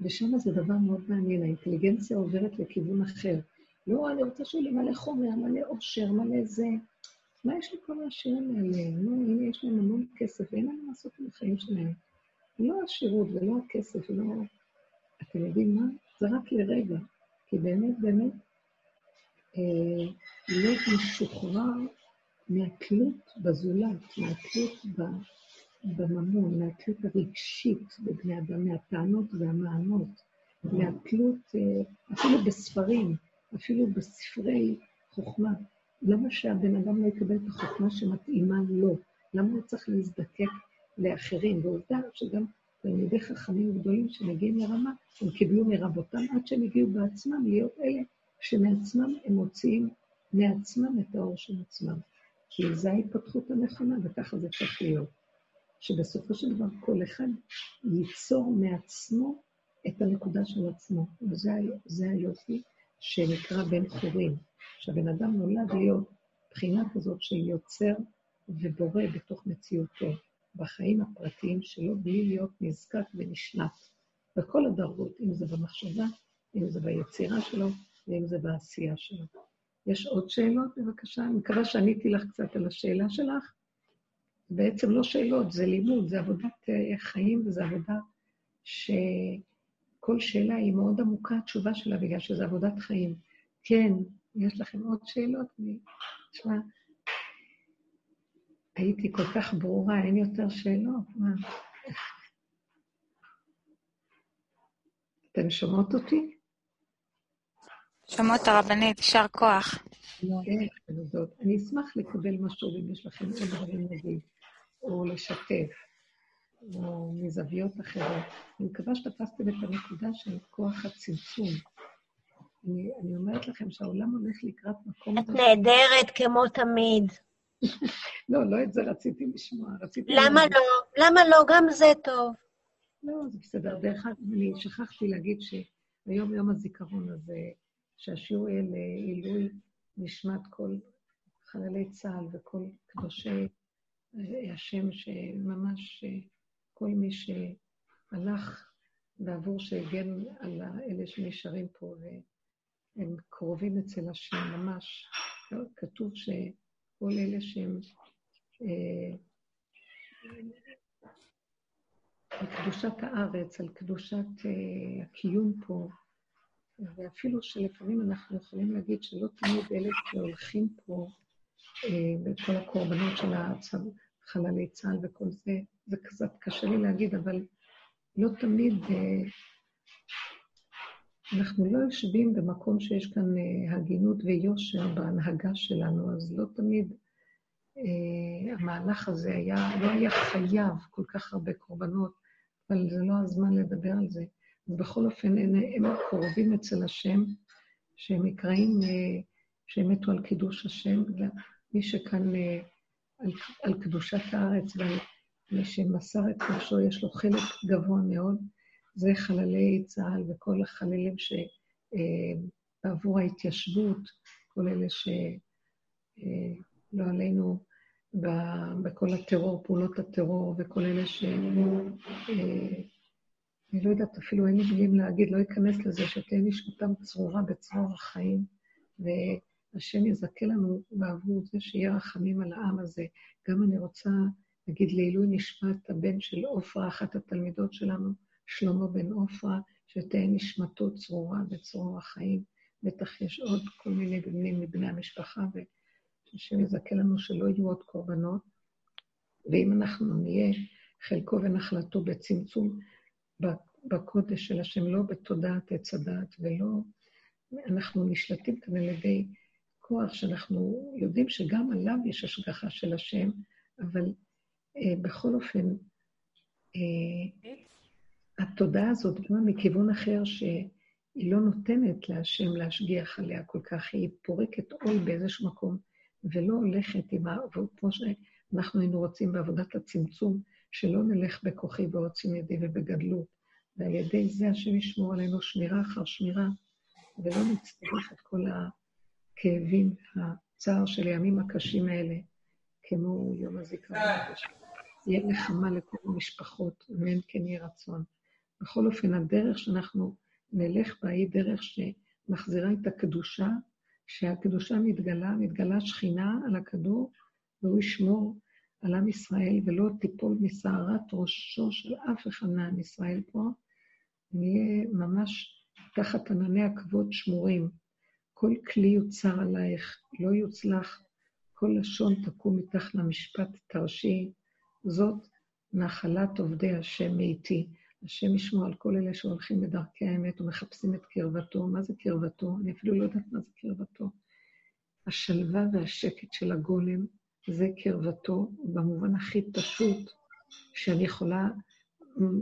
B: ושם זה דבר מאוד מעניין, האינטליגנציה עוברת לכיוון אחר. לא, אני רוצה שיהיה לי מלא חומר, מלא עושר, מלא זה. מה יש לכל העשירים האלה? נו, הנה, יש להם המון כסף, ואין להם לעשות עם החיים שלהם. לא השירות ולא הכסף, ולא... אתם יודעים מה? זה רק לרגע, כי באמת, באמת, להיות משוחרר מהתלות בזולת, מהתלות בממון, מהתלות הרגשית בבני אדם, מהטענות והמענות, מהתלות אה, אפילו בספרים, אפילו בספרי חוכמה. למה שהבן אדם לא יקבל את החוכמה שמתאימה לו? למה הוא צריך להזדקק לאחרים? ועובדה שגם תלמידי חכמים גדולים שמגיעים לרמה, הם קיבלו מרבותם עד שהם הגיעו בעצמם להיות אלה שמעצמם הם מוציאים מעצמם את האור של עצמם. כי זו ההתפתחות הנכונה, וככה זה צריך להיות. שבסופו של דבר כל אחד ייצור מעצמו את הנקודה של עצמו. וזה היופי שנקרא בן חורים. שהבן אדם נולד להיות בחינה כזאת של יוצר ובורא בתוך מציאותו, בחיים הפרטיים שלו, בלי להיות נזקק ונשלט. בכל הדרגות, אם זה במחשבה, אם זה ביצירה שלו, ואם זה בעשייה שלו. יש עוד שאלות, בבקשה? אני מקווה שעניתי לך קצת על השאלה שלך. בעצם לא שאלות, זה לימוד, זה עבודת אה, חיים וזו עבודה שכל שאלה היא מאוד עמוקה, התשובה שלה, בגלל שזה עבודת חיים. כן, יש לכם עוד שאלות? אני... תשמע, הייתי כל כך ברורה, אין יותר שאלות, מה? אתן שומעות אותי?
F: שומעות הרבנית, יישר כוח.
B: כן, אני אשמח לקבל משהו אם יש לכם עוד דברים להגיד, או לשתף, או מזוויות אחרות. אני מקווה שתפסתם את הנקודה של כוח הצמצום. אני, אני אומרת לכם שהעולם הולך לקראת מקום...
G: את נהדרת כמו תמיד. *laughs*
B: לא, לא את זה רציתי לשמוע, רציתי...
G: למה לא? למה לא? גם זה טוב.
B: לא, זה בסדר. דרך אגב, אני שכחתי להגיד שהיום יום הזיכרון הזה, שהשיעור יהיה לעילוי נשמת כל חללי צה"ל וכל קדושי אה, השם, שממש אה, כל מי שהלך בעבור שהגן על אלה שנשארים פה, והם קרובים אצל השם, ממש. כתוב שכל אלה שהם אה, על קדושת הארץ, על קדושת הקיום פה, ואפילו שלפעמים אנחנו יכולים להגיד שלא תמיד אלה שהולכים פה אה, בכל הקורבנות של חללי צה"ל וכל זה, זה קצת קשה לי להגיד, אבל לא תמיד אה, אנחנו לא יושבים במקום שיש כאן אה, הגינות ויושר בהנהגה שלנו, אז לא תמיד אה, המהלך הזה היה, לא היה חייב כל כך הרבה קורבנות, אבל זה לא הזמן לדבר על זה. ובכל אופן, הם, קרובים אצל השם, שהם נקראים, אה, שהם מתו על קידוש השם, ומי שכאן אה, על, על קדושת הארץ ועל מי שמסר את נפשו, יש לו חלק גבוה מאוד, זה חללי צה"ל וכל החללים שבעבור ההתיישבות, כל אלה שלא עלינו בכל הטרור, פעולות הטרור, וכל אלה ש... אני לא יודעת, אפילו אין לי מילים להגיד, לא אכנס לזה, שתהיה נשמתם צרורה בצרור החיים, והשם יזכה לנו בעבור זה שיהיה רחמים על העם הזה. גם אני רוצה להגיד לעילוי נשמת הבן של עופרה, אחת התלמידות שלנו, שלמה בן עופרה, שתהיה נשמתו צרורה בצרור החיים. בטח יש עוד כל מיני בנים מבני המשפחה, ושהשם יזכה לנו שלא יהיו עוד קורבנות. ואם אנחנו נהיה חלקו ונחלתו בצמצום בקודש של השם, לא בתודעת עץ הדעת, ולא... אנחנו נשלטים כאן על ידי כוח שאנחנו יודעים שגם עליו יש השגחה של השם, אבל אה, בכל אופן, אה, התודעה הזאת באה מכיוון אחר שהיא לא נותנת להשם להשגיח עליה כל כך, היא פורקת עול באיזשהו מקום, ולא הולכת עם ה... כמו שאנחנו היינו רוצים בעבודת הצמצום, שלא נלך בכוחי ועוצם ידי ובגדלות, ועל ידי זה השם ישמור עלינו שמירה אחר שמירה, ולא נצטרך את כל הכאבים, הצער של הימים הקשים האלה, כמו יום הזיכרון. יהיה נחמה לכל המשפחות, אמן כן יהיה רצון. בכל אופן, הדרך שאנחנו נלך בה היא דרך שמחזירה את הקדושה, שהקדושה מתגלה, מתגלה שכינה על הכדור, והוא ישמור על עם ישראל, ולא תיפול משערת ראשו של אף אחד מעם ישראל פה, נהיה ממש תחת ענני הכבוד שמורים. כל כלי יוצר עלייך, לא יוצלח, כל לשון תקום מתחת למשפט תרשי, זאת נחלת עובדי השם מאיתי. השם ישמור על כל אלה שהולכים בדרכי האמת ומחפשים את קרבתו. מה זה קרבתו? אני אפילו לא יודעת מה זה קרבתו. השלווה והשקט של הגולם זה קרבתו, במובן הכי פשוט שאני יכולה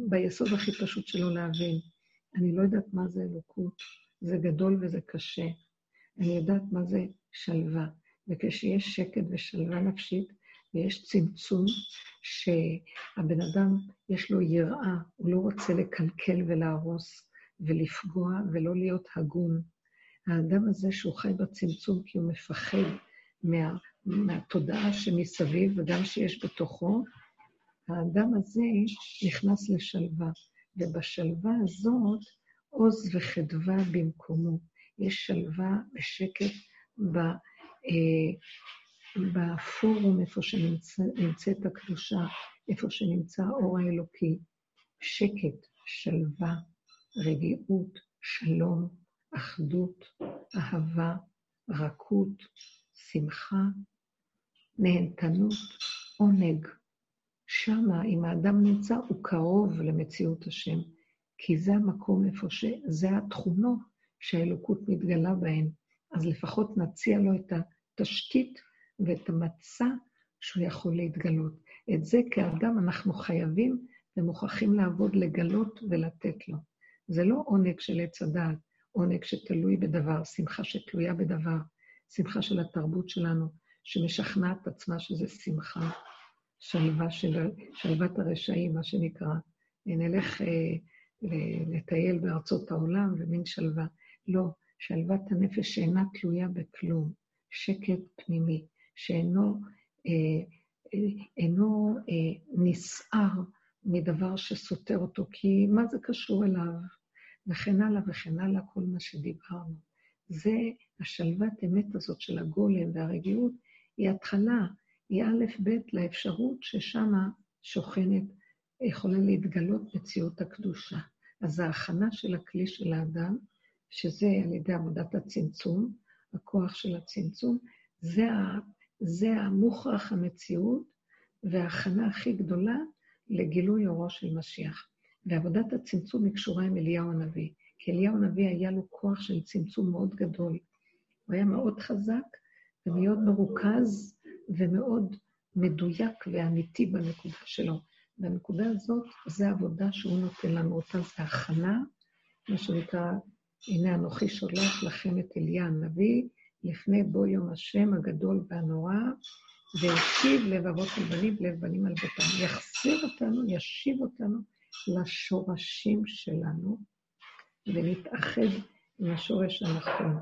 B: ביסוד הכי פשוט שלו להבין. אני לא יודעת מה זה אלוקות, זה גדול וזה קשה. אני יודעת מה זה שלווה, וכשיש שקט ושלווה נפשית, ויש צמצום שהבן אדם, יש לו יראה, הוא לא רוצה לקלקל ולהרוס ולפגוע ולא להיות הגון. האדם הזה שהוא חי בצמצום כי הוא מפחד מה, מהתודעה שמסביב וגם שיש בתוכו, האדם הזה נכנס לשלווה, ובשלווה הזאת עוז וחדווה במקומו. יש שלווה ושקט ב, אה, בפורום איפה שנמצאת הקדושה, איפה שנמצא האור האלוקי. שקט, שלווה, רגיעות, שלום, אחדות, אהבה, רכות, שמחה, נהנתנות, עונג. שמה, אם האדם נמצא, הוא קרוב למציאות השם, כי זה המקום איפה ש... זה התכונות שהאלוקות מתגלה בהן. אז לפחות נציע לו את התשתית ואת המצע שהוא יכול להתגלות. את זה כאדם אנחנו חייבים ומוכרחים לעבוד לגלות ולתת לו. זה לא עונג של עץ הדעת, עונג שתלוי בדבר, שמחה שתלויה בדבר, שמחה של התרבות שלנו, שמשכנעת עצמה שזה שמחה. שלווה של, שלוות הרשעים, מה שנקרא. נלך אה, לטייל בארצות העולם ומין שלווה. לא, שלוות הנפש שאינה תלויה בכלום, שקט פנימי, שאינו אה, אה, אינו אה, נסער מדבר שסותר אותו, כי מה זה קשור אליו? וכן הלאה וכן הלאה, כל מה שדיברנו. זה השלוות אמת הזאת של הגולם והרגיעות, היא התחלה, היא א' ב' לאפשרות ששמה שוכנת, יכולה להתגלות מציאות הקדושה. אז ההכנה של הכלי של האדם, שזה על ידי עבודת הצמצום, הכוח של הצמצום, זה, ה, זה המוכרח המציאות וההכנה הכי גדולה לגילוי אורו של משיח. ועבודת הצמצום היא קשורה עם אליהו הנביא, כי אליהו הנביא היה לו כוח של צמצום מאוד גדול. הוא היה מאוד חזק ומאוד מרוכז ומאוד מדויק ואמיתי בנקודה שלו. בנקודה הזאת, זו העבודה שהוא נותן לנו אותה, זה הכנה, מה שנקרא, הנה אנוכי שולח לכם את אליה הנביא, לפני בוא יום השם הגדול והנורא, והשיב לבבות על בנים ולב בנים על ביתם. יחזיר אותנו, ישיב אותנו לשורשים שלנו ונתאחד עם השורש הנכון.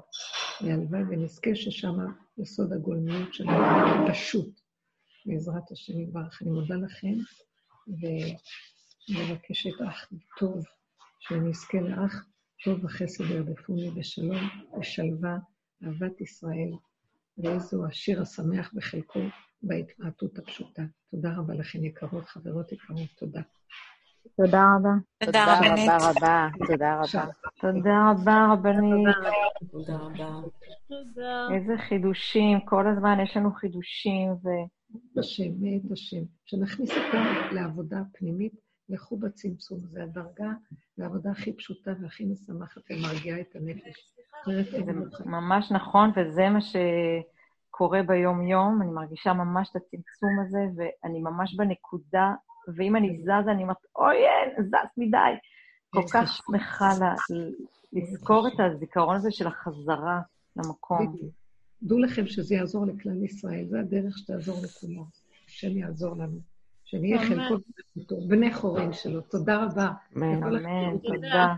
B: והלוואי ונזכה ששם יסוד הגולמיות שלנו פשוט. בעזרת השם יברך. אני מודה לכם, ומבקשת אח טוב, שנזכה לאח טוב וחסד ירדפוני בשלום, בשלווה, אהבת ישראל, ואיזו השיר השמח בחלקו בהתמעטות הפשוטה. תודה רבה לכם, יקרות, חברות יקרות, תודה.
H: תודה רבה.
F: תודה רבנית.
I: רבה רבה, תודה רבה.
H: תודה רבה, רבנית.
J: תודה רבה.
H: איזה חידושים, כל הזמן יש לנו חידושים, ו...
B: השם, מאת השם. שנכניס אותם לעבודה פנימית, לכו בצמצום. זה הדרגה והעבודה הכי פשוטה והכי משמחת ומרגיעה את הנפש.
H: זה. ממש נכון, וזה מה שקורה ביום-יום. אני מרגישה ממש את הצמצום הזה, ואני ממש בנקודה, ואם אני זזה, אני אומרת, אוי, אין, זז מדי. כל כך שמחה לזכור את הזיכרון הזה של החזרה למקום.
B: דעו לכם שזה יעזור לכלל ישראל, זה הדרך שתעזור לכולם. השם יעזור לנו. שנהיה חלקו טוב, בני חורין שלו. תודה רבה.
I: אמן.
H: אמן. תודה.